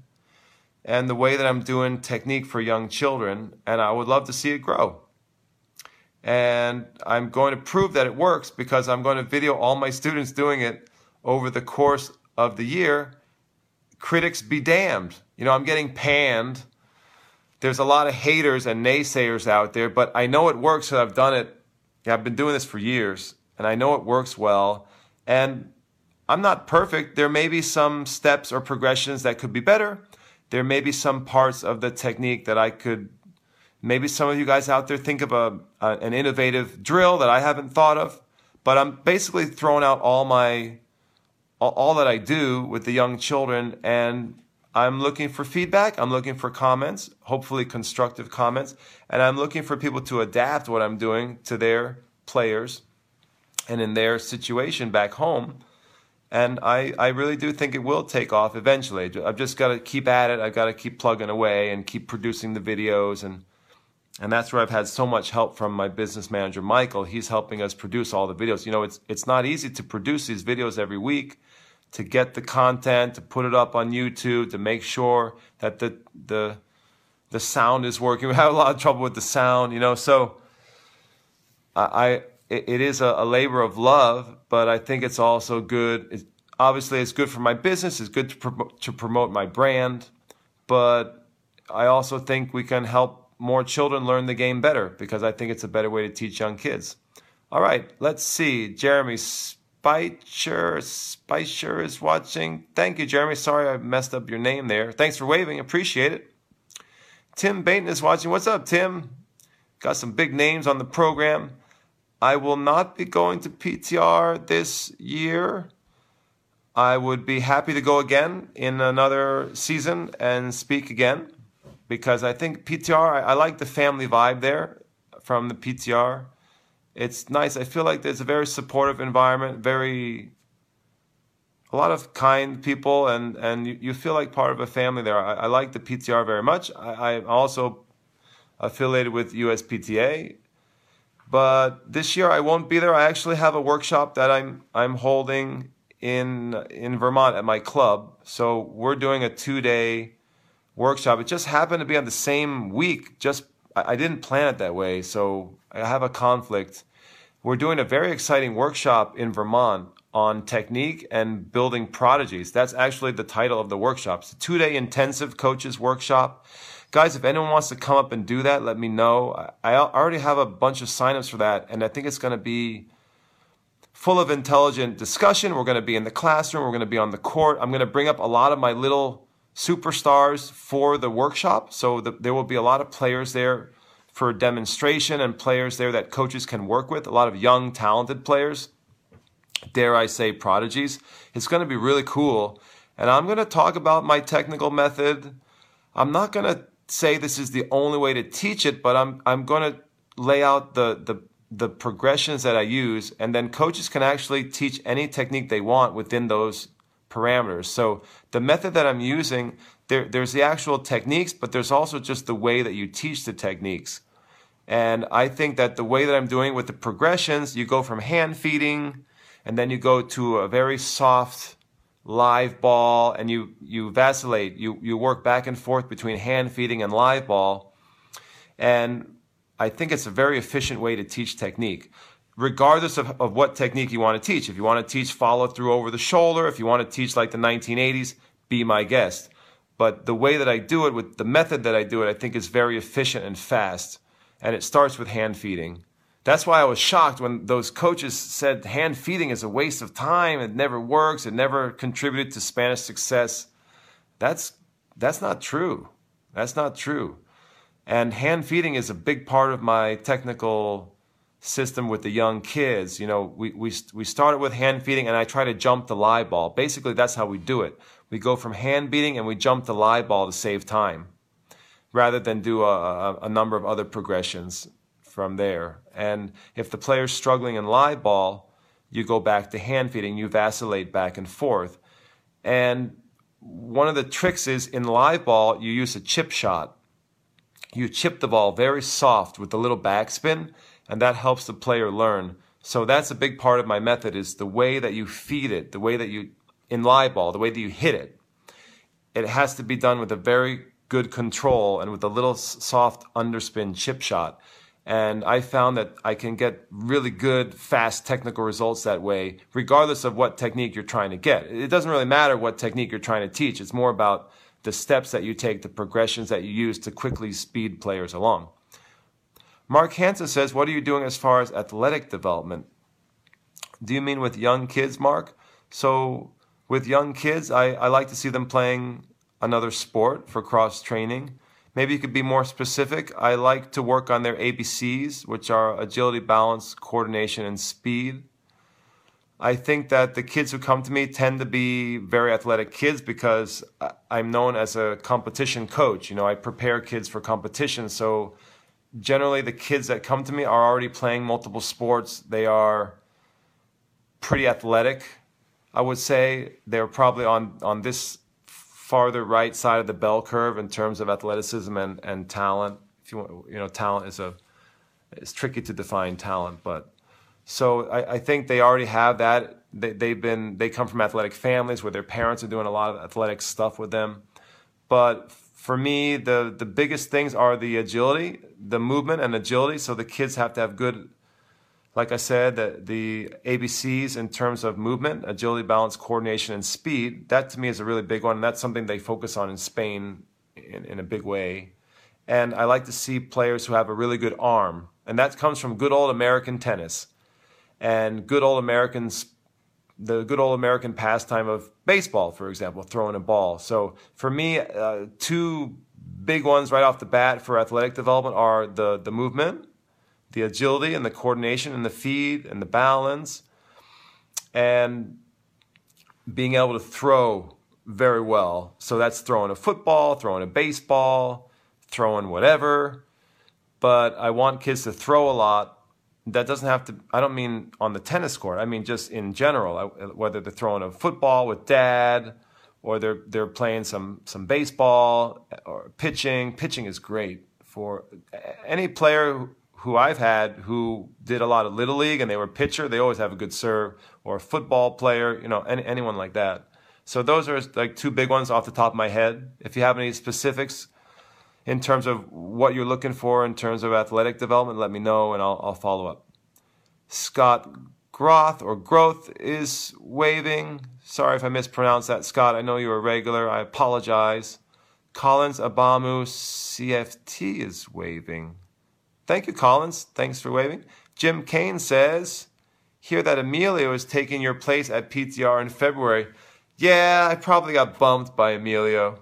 and the way that I'm doing technique for young children and I would love to see it grow. And I'm going to prove that it works because I'm going to video all my students doing it over the course of the year. Critics be damned. You know, I'm getting panned. There's a lot of haters and naysayers out there, but I know it works because I've done it. I've been doing this for years and I know it works well. And I'm not perfect. There may be some steps or progressions that could be better. There may be some parts of the technique that I could Maybe some of you guys out there think of a, a, an innovative drill that I haven't thought of, but I'm basically throwing out all my all, all that I do with the young children and I'm looking for feedback, I'm looking for comments, hopefully constructive comments, and I'm looking for people to adapt what I'm doing to their players and in their situation back home. And I, I really do think it will take off eventually. I've just got to keep at it. I've got to keep plugging away and keep producing the videos and and that's where I've had so much help from my business manager, Michael. He's helping us produce all the videos. You know, it's, it's not easy to produce these videos every week, to get the content, to put it up on YouTube, to make sure that the, the, the sound is working. [LAUGHS] We have a lot of trouble with the sound, you know, so I, I it, is a, a, labor of love, but I think it's also good. Obviously, it's good for my business. It's good to, promote to promote my brand, but I also think we can help more children learn the game better because I think it's a better way to teach young kids. All right, let's see. Jeremy Spicer, Spicer is watching. Thank you, Jeremy. Sorry I messed up your name there. Thanks for waving. Appreciate it. Tim Baton is watching. What's up, Tim? Got some big names on the program. I will not be going to PTR this year. I would be happy to go again in another season and speak again because I think PTR, I, I, like the family vibe there from the PTR. It's nice. I feel like there's a very supportive environment, very a lot of kind people, and and you, you feel like part of a family there. I, I like the PTR very much. I, I'm also affiliated with USPTA, but this year I won't be there. I actually have a workshop that I'm I'm holding in in Vermont at my club. So we're doing a two day workshop. It just happened to be on the same week. Just I didn't plan it that way, so I have a conflict. We're doing a very exciting workshop in Vermont on technique and building prodigies. That's actually the title of the workshop. It's a two-day intensive coaches workshop. Guys, if anyone wants to come up and do that, let me know. I already have a bunch of signups for that, and I think it's going to be full of intelligent discussion. We're going to be in the classroom. We're going to be on the court. I'm going to bring up a lot of my little superstars for the workshop. So the, there will be a lot of players there for demonstration and players there that coaches can work with, a lot of young, talented players, dare I say prodigies. It's going to be really cool. And I'm going to talk about my technical method. I'm not going to say this is the only way to teach it, but I'm, I'm going to lay out the, the, the progressions that I use, and then coaches can actually teach any technique they want within those parameters. So the method that I'm using, there, there's the actual techniques, but there's also just the way that you teach the techniques. And I think that the way that I'm doing with the progressions, you go from hand feeding, and then you go to a very soft live ball, and you, you vacillate. You, you work back and forth between hand feeding and live ball. And I think it's a very efficient way to teach technique regardless of, of what technique you want to teach. If you want to teach follow through over the shoulder, if you want to teach like the 1980s, be my guest. But the way that I do it, with the method that I do it, I think is very efficient and fast. And it starts with hand feeding. That's why I was shocked when those coaches said hand feeding is a waste of time. It never works. It never contributed to Spanish success. That's, that's not true. That's not true. And hand feeding is a big part of my technical system with the young kids. You know, we, we, we started with hand feeding and I try to jump the live ball. Basically, that's how we do it. We go from hand feeding and we jump the live ball to save time rather than do a, a, number of other progressions from there. And if the player's struggling in live ball, you go back to hand feeding, you vacillate back and forth. And one of the tricks is in live ball, you use a chip shot. You chip the ball very soft with a little backspin, and that helps the player learn. So that's a big part of my method is the way that you feed it, the way that you in live ball, the way that you hit it. It has to be done with a very good control and with a little soft underspin chip shot. And I found that I can get really good, fast technical results that way, regardless of what technique you're trying to get. It doesn't really matter what technique you're trying to teach. It's more about the steps that you take, the progressions that you use to quickly speed players along. Mark Hansen says, What are you doing as far as athletic development? Do you mean with young kids, Mark? So, with young kids, I, I like to see them playing another sport for cross training. Maybe you could be more specific. I like to work on their ABCs, which are agility, balance, coordination, and speed. I think that the kids who come to me tend to be very athletic kids because I'm known as a competition coach. You know, I prepare kids for competition. So generally, the kids that come to me are already playing multiple sports. They are pretty athletic. I would say they're probably on, on this farther right side of the bell curve in terms of athleticism and, and talent. If you want, you know, talent is a it's tricky to define talent, but so I, I think they already have that. They, they've been they come from athletic families where their parents are doing a lot of athletic stuff with them. But for me, the the biggest things are the agility, the movement and agility. So the kids have to have good like I said, the, the ABCs in terms of movement, agility, balance, coordination, and speed, that to me is a really big one. And that's something they focus on in Spain in, in a big way. And I like to see players who have a really good arm. And that comes from good old American tennis and good old Americans, the good old American pastime of baseball, for example, throwing a ball. So for me, uh, two big ones right off the bat for athletic development are the, the movement the agility and the coordination and the feed and the balance and being able to throw very well. So that's throwing a football, throwing a baseball, throwing whatever. But I want kids to throw a lot. That doesn't have to, I don't mean on the tennis court. I mean just in general, uh, whether they're throwing a football with dad or they're, they're playing some, some baseball or pitching. Pitching is great for any player who I've had who did a lot of little league and they were pitcher, they always have a good serve, or a football player, you know, any, anyone like that. So those are like two big ones off the top of my head. If you have any specifics in terms of what you're looking for in terms of athletic development, let me know and I'll, I'll follow up. Scott Groth or Growth is waving. Sorry if I mispronounced that, Scott. I know you're a regular. I apologize. Collins Abamu CFT is waving. Thank you, Collins. Thanks for waving. Jim Kane says, Hear that Emilio is taking your place at PTR in February. Yeah, I probably got bumped by Emilio.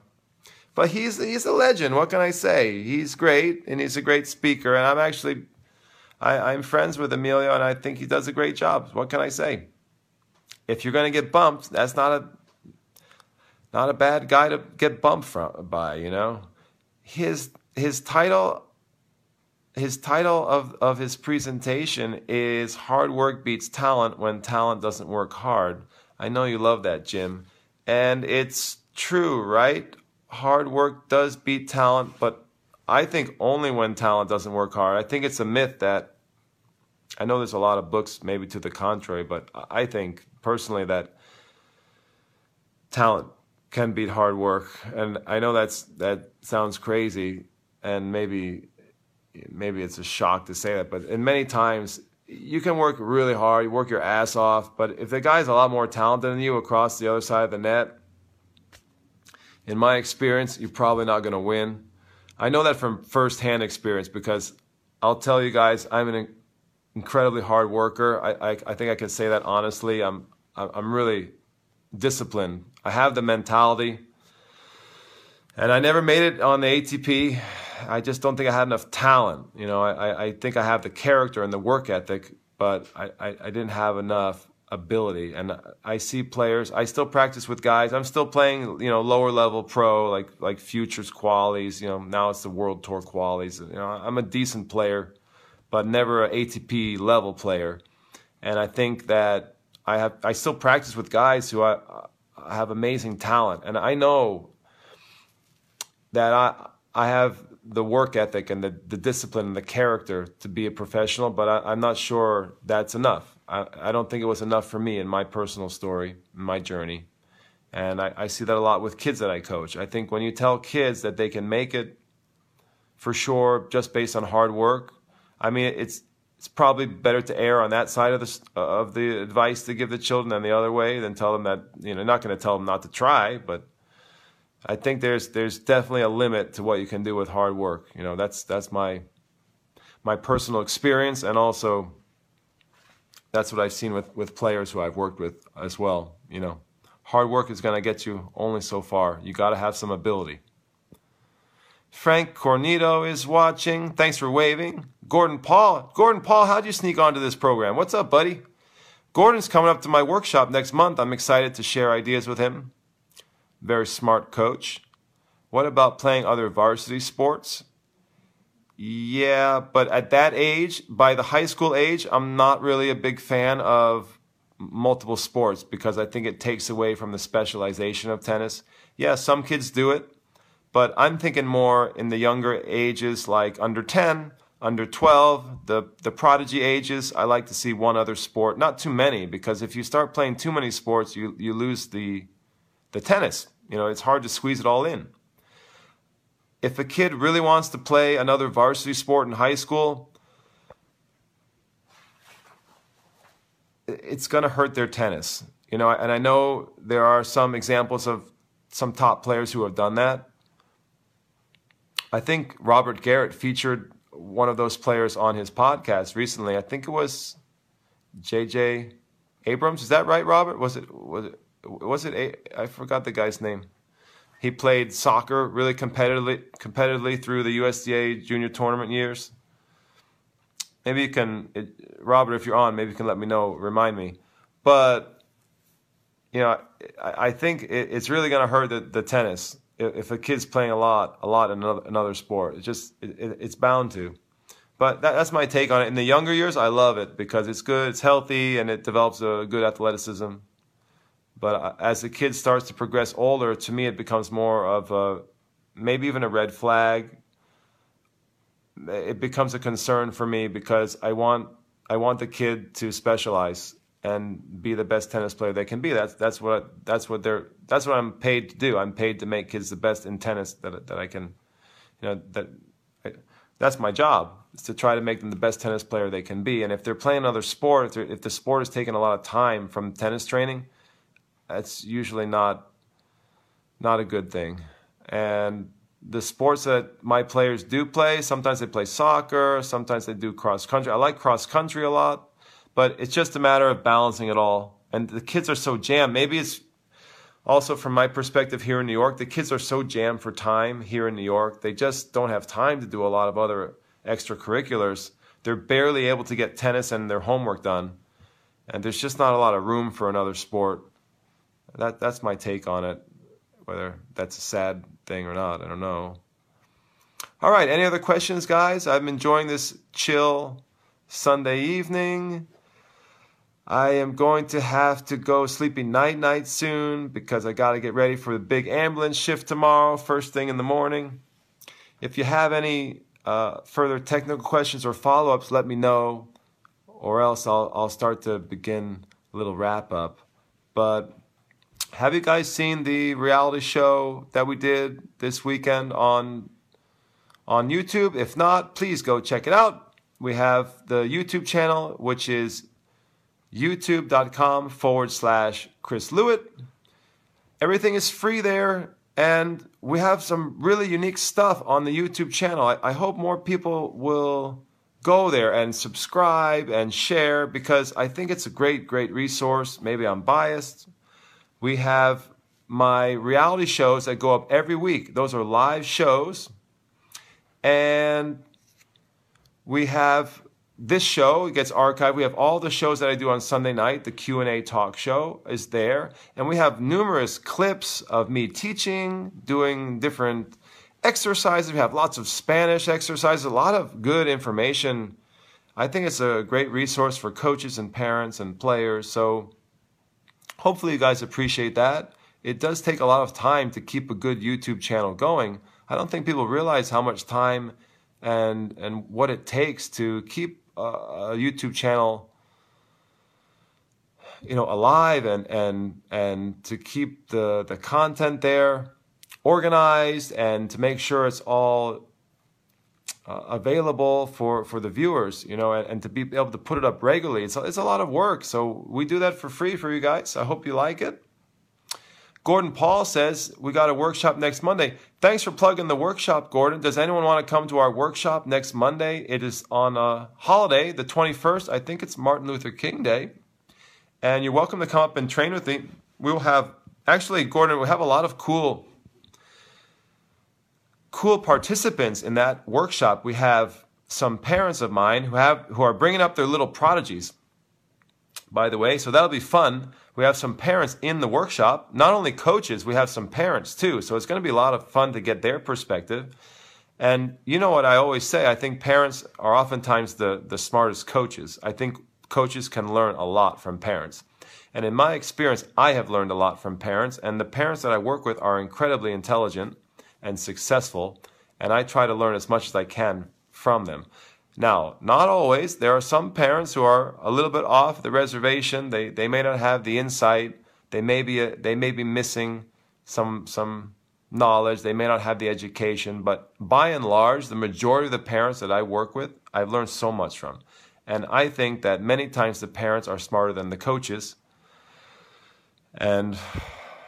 But he's, he's a legend. What can I say? He's great, and he's a great speaker. And I'm actually, I, I'm friends with Emilio, and I think he does a great job. What can I say? If you're going to get bumped, that's not a not a bad guy to get bumped from by. You know, his his title his title of, of his presentation is Hard Work Beats Talent When Talent Doesn't Work Hard. I know you love that, Jim. And it's true, right? Hard work does beat talent, but I think only when talent doesn't work hard. I think it's a myth that I know there's a lot of books maybe to the contrary, but I think personally that talent can beat hard work. And I know that's that sounds crazy and maybe maybe it's a shock to say that, but in many times you can work really hard, you work your ass off, but if the guy's a lot more talented than you across the other side of the net, in my experience, you're probably not going to win. I know that from firsthand experience because I'll tell you guys, I'm an incredibly hard worker. I, I, I think I can say that honestly. I'm, I'm really disciplined. I have the mentality. And I never made it on the ATP I just don't think I had enough talent. You know, I, I think I have the character and the work ethic, but I, I, I didn't have enough ability. And I see players. I still practice with guys. I'm still playing, you know, lower level pro, like like futures qualies. You know, now it's the world tour qualies. You know, I'm a decent player, but never an ATP level player. And I think that I have. I still practice with guys who I, I have amazing talent, and I know that I I have the work ethic and the, the discipline and the character to be a professional, but I, am not sure that's enough. I, I don't think it was enough for me in my personal story, my journey. And I, I see that a lot with kids that I coach. I think when you tell kids that they can make it for sure just based on hard work, I mean, it's it's probably better to err on that side of the of the advice to give the children than the other way than tell them that you know not going to tell them not to try, but I think there's there's definitely a limit to what you can do with hard work. You know, that's that's my my personal experience, and also that's what I've seen with with players who I've worked with as well. You know, hard work is going to get you only so far. You got to have some ability. Frank Cornito is watching. Thanks for waving. Gordon Paul. Gordon Paul, how'd you sneak onto this program? What's up, buddy? Gordon's coming up to my workshop next month. I'm excited to share ideas with him very smart coach. What about playing other varsity sports? Yeah, but at that age, by the high school age, I'm not really a big fan of multiple sports because I think it takes away from the specialization of tennis. Yeah, some kids do it, but I'm thinking more in the younger ages like under 10, under 12, the the prodigy ages, I like to see one other sport, not too many because if you start playing too many sports, you you lose the the tennis. You know, it's hard to squeeze it all in. If a kid really wants to play another varsity sport in high school, it's going to hurt their tennis. You know, and I know there are some examples of some top players who have done that. I think Robert Garrett featured one of those players on his podcast recently. I think it was JJ Abrams. Is that right, Robert? Was it was it was it a, I forgot the guy's name. He played soccer really competitively competitively through the USTA junior tournament years. Maybe you can, it, Robert, if you're on, maybe you can let me know, remind me. But you know, I, I think it, it's really going to hurt the, the tennis if, a kid's playing a lot, a lot in another, another sport. It's just it, it's bound to. But that, that's my take on it. In the younger years, I love it because it's good, it's healthy, and it develops a good athleticism. But uh, as the kid starts to progress older, to me, it becomes more of a maybe even a red flag. It becomes a concern for me because I want I want the kid to specialize and be the best tennis player they can be. That's that's what that's what they're that's what I'm paid to do. I'm paid to make kids the best in tennis that that I can, you know that. I, that's my job is to try to make them the best tennis player they can be. And if they're playing another sport, if, if the sport is taking a lot of time from tennis training, that's usually not not a good thing. And the sports that my players do play, sometimes they play soccer, sometimes they do cross country. I like cross country a lot, but it's just a matter of balancing it all. And the kids are so jammed. Maybe it's also from my perspective here in New York, the kids are so jammed for time here in New York. They just don't have time to do a lot of other extracurriculars. They're barely able to get tennis and their homework done. And there's just not a lot of room for another sport that that's my take on it. Whether that's a sad thing or not, I don't know. All right, any other questions, guys? I'm enjoying this chill Sunday evening. I am going to have to go sleepy night night soon because I got to get ready for the big ambulance shift tomorrow, first thing in the morning. If you have any uh, further technical questions or follow ups, let me know, or else I'll, I'll start to begin a little wrap up. But have you guys seen the reality show that we did this weekend on on YouTube? If not, please go check it out. We have the YouTube channel, which is youtube.com forward slash Chris Lewit. Everything is free there, and we have some really unique stuff on the YouTube channel. I, I hope more people will go there and subscribe and share because I think it's a great, great resource. Maybe I'm biased we have my reality shows that go up every week. Those are live shows. And we have this show. It gets archived. We have all the shows that i do on sunday night. The q&a talk show is there. And we have numerous clips of me teaching doing different exercises. We have lots of spanish exercises a lot of good information. I think it's a great resource for coaches and parents and players. So hopefully you guys appreciate that. It does take a lot of time to keep a good youtube channel going. I don't think people realize how much time and and what it takes to keep a YouTube channel, you know, alive and and and to keep the the content there organized and to make sure it's all uh, available for for the viewers, you know, and, and to be able to put it up regularly. It's it's a lot of work, so we do that for free for you guys. I hope you like it. Gordon Paul says, We got a workshop next Monday. Thanks for plugging the workshop, Gordon. Does anyone want to come to our workshop next Monday? It is on a holiday, the 21st. I think it's Martin Luther King Day. And you're welcome to come up and train with me. We will have, actually, Gordon, we have a lot of cool, cool participants in that workshop. We have some parents of mine who have who are bringing up their little prodigies by the way so that'll be fun we have some parents in the workshop, not only coaches, we have some parents too. So it's going to be a lot of fun to get their perspective. And you know what I always say? I think parents are oftentimes the, the smartest coaches. I think coaches can learn a lot from parents. And in my experience, I have learned a lot from parents, and the parents that I work with are incredibly intelligent and successful, and I try to learn as much as I can from them. Now, not always. There are some parents who are a little bit off the reservation. They, they may not have the insight. They may be, a, they may be missing some, some knowledge. They may not have the education. But by and large, the majority of the parents that I work with, I've learned so much from. And I think that many times the parents are smarter than the coaches. And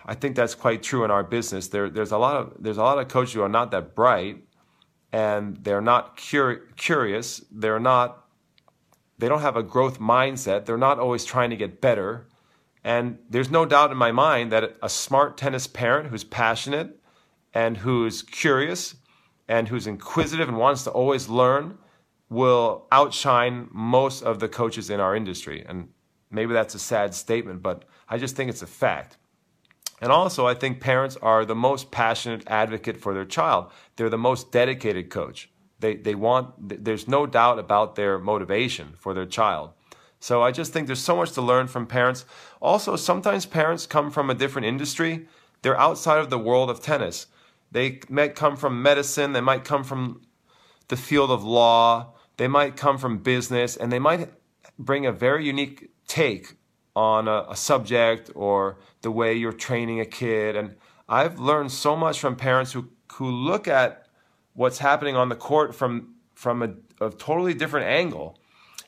I think that's quite true in our business. There, there's a lot of there's a lot of coaches who are not that bright, and they're not cur- curious. They're not, they don't have a growth mindset. They're not always trying to get better. And there's no doubt in my mind that a smart tennis parent who's passionate and who's curious and who's inquisitive and wants to always learn will outshine most of the coaches in our industry. And maybe that's a sad statement, but I just think it's a fact. And also, I think parents are the most passionate advocate for their child. They're the most dedicated coach. They, they want, there's no doubt about their motivation for their child. So I just think there's so much to learn from parents. Also, sometimes parents come from a different industry. They're outside of the world of tennis. They might come from medicine, they might come from the field of law, they might come from business, and they might bring a very unique take on a, a subject or the way you're training a kid. And I've learned so much from parents who, who look at what's happening on the court from, from a, a totally different angle.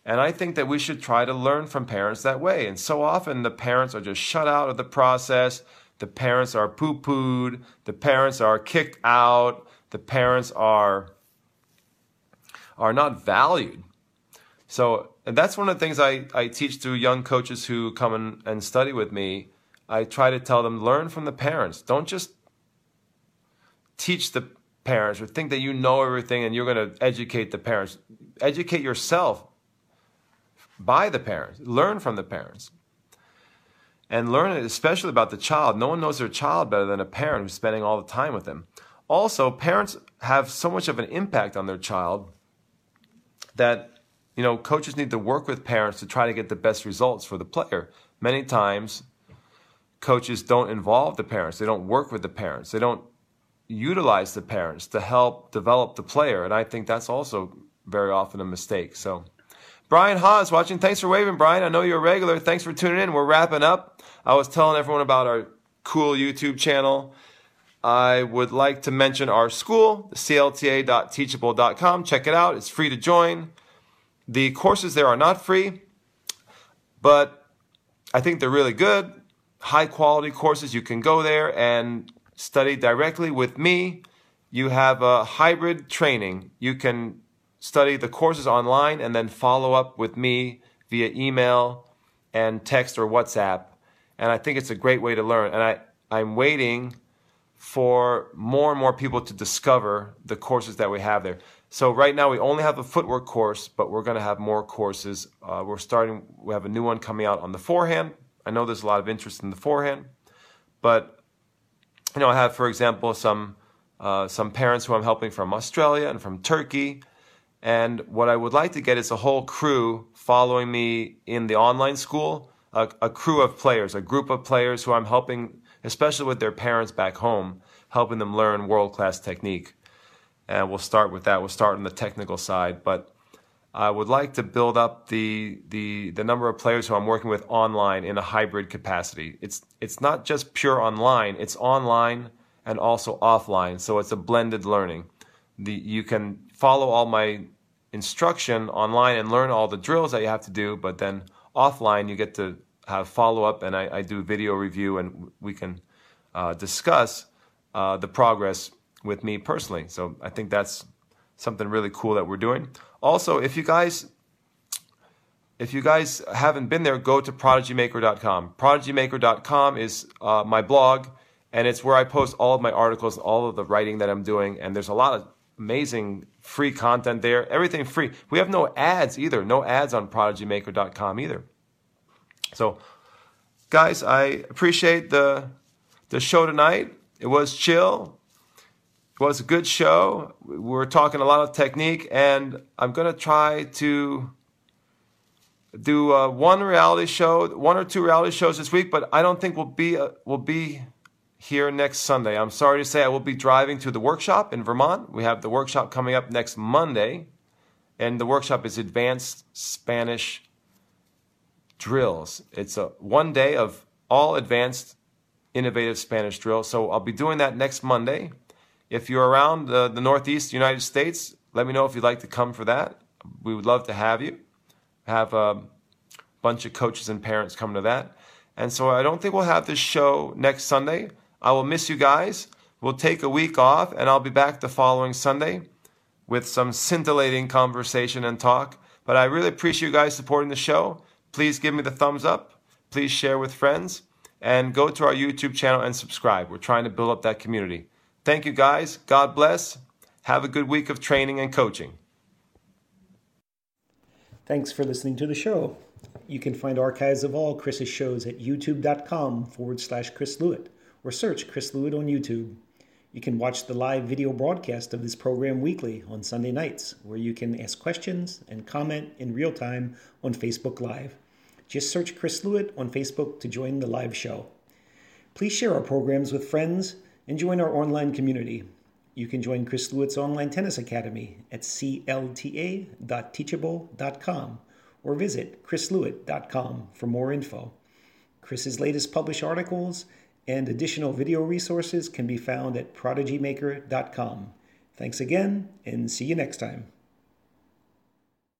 And I think that we should try to learn from parents that way. And so often the parents are just shut out of the process. The parents are poo pooed. The parents are kicked out. The parents are, are not valued. So that's one of the things I, I teach to young coaches who come and, and study with me. I try to tell them learn from the parents. Don't just teach the parents or think that you know everything and you're going to educate the parents. Educate yourself by the parents. Learn from the parents. And learn especially about the child. No one knows their child better than a parent who's spending all the time with them. Also, parents have so much of an impact on their child that you know, coaches need to work with parents to try to get the best results for the player. Many times, coaches don't involve the parents, they don't work with the parents, they don't utilize the parents to help develop the player. And I think that's also very often a mistake. So, Brian Haas watching. Thanks for waving, Brian. I know you're a regular. Thanks for tuning in. We're wrapping up. I was telling everyone about our cool YouTube channel. I would like to mention our school, clta.teachable.com. Check it out. It's free to join. The courses there are not free, but I think they're really good. High quality courses. You can go there and study directly with me. You have a hybrid training. You can study the courses online and then follow up with me via email and text or WhatsApp. And I think it's a great way to learn. And I, I'm waiting for more and more people to discover the courses that we have there. So right now we only have a footwork course, but we're going to have more courses. Uh, we're starting. We have a new one coming out on the forehand. I know there's a lot of interest in the forehand, but you know I have, for example, some uh, some parents who I'm helping from Australia and from Turkey. And what I would like to get is a whole crew following me in the online school, a, a crew of players, a group of players who I'm helping, especially with their parents back home, helping them learn world class technique and we'll start with that. We'll start on the technical side, but I would like to build up the the the number of players who I'm working with online in a hybrid capacity. It's it's not just pure online; it's online and also offline. So it's a blended learning. The you can follow all my instruction online and learn all the drills that you have to do, but then offline you get to have follow up, and I, I do video review, and we can uh, discuss uh, the progress with me personally. So I think that's something really cool that we're doing. Also, if you guys if you guys haven't been there, go to prodigymaker.com. Prodigymaker.com is uh, my blog, and it's where I post all of my articles, all of the writing that I'm doing, and there's a lot of amazing free content there. Everything free. We have no ads either. No ads on prodigymaker.com either. So, guys, I appreciate the the show tonight. It was chill was a good show. We're talking a lot of technique, and I'm going to try to do uh, one reality show, one or two reality shows this week, but I don't think we'll be uh, we'll be here next Sunday. I'm sorry to say I will be driving to the workshop in Vermont. We have the workshop coming up next Monday, and the workshop is Advanced Spanish Drills. It's a one day of all advanced innovative Spanish drills. So I'll be doing that next Monday. If you're around the, the Northeast United States, let me know if you'd like to come for that. We would love to have you. Have a bunch of coaches and parents come to that. And so I don't think we'll have this show next Sunday. I will miss you guys. We'll take a week off, and I'll be back the following Sunday with some scintillating conversation and talk. But I really appreciate you guys supporting the show. Please give me the thumbs up. Please share with friends. And go to our YouTube channel and subscribe. We're trying to build up that community. Thank you, guys. God bless. Have a good week of training and coaching. Thanks for listening to the show. You can find archives of all Chris's shows at youtube.com forward slash Chris Lewit or search Chris Lewit on YouTube. You can watch the live video broadcast of this program weekly on Sunday nights, where you can ask questions and comment in real time on Facebook Live. Just search Chris Lewit on Facebook to join the live show. Please share our programs with friends and join our online community. You can join Chris Lewit's Online Tennis Academy at clta.teachable.com or visit chrislewit.com for more info. Chris's latest published articles and additional video resources can be found at prodigymaker.com. Thanks again, and see you next time.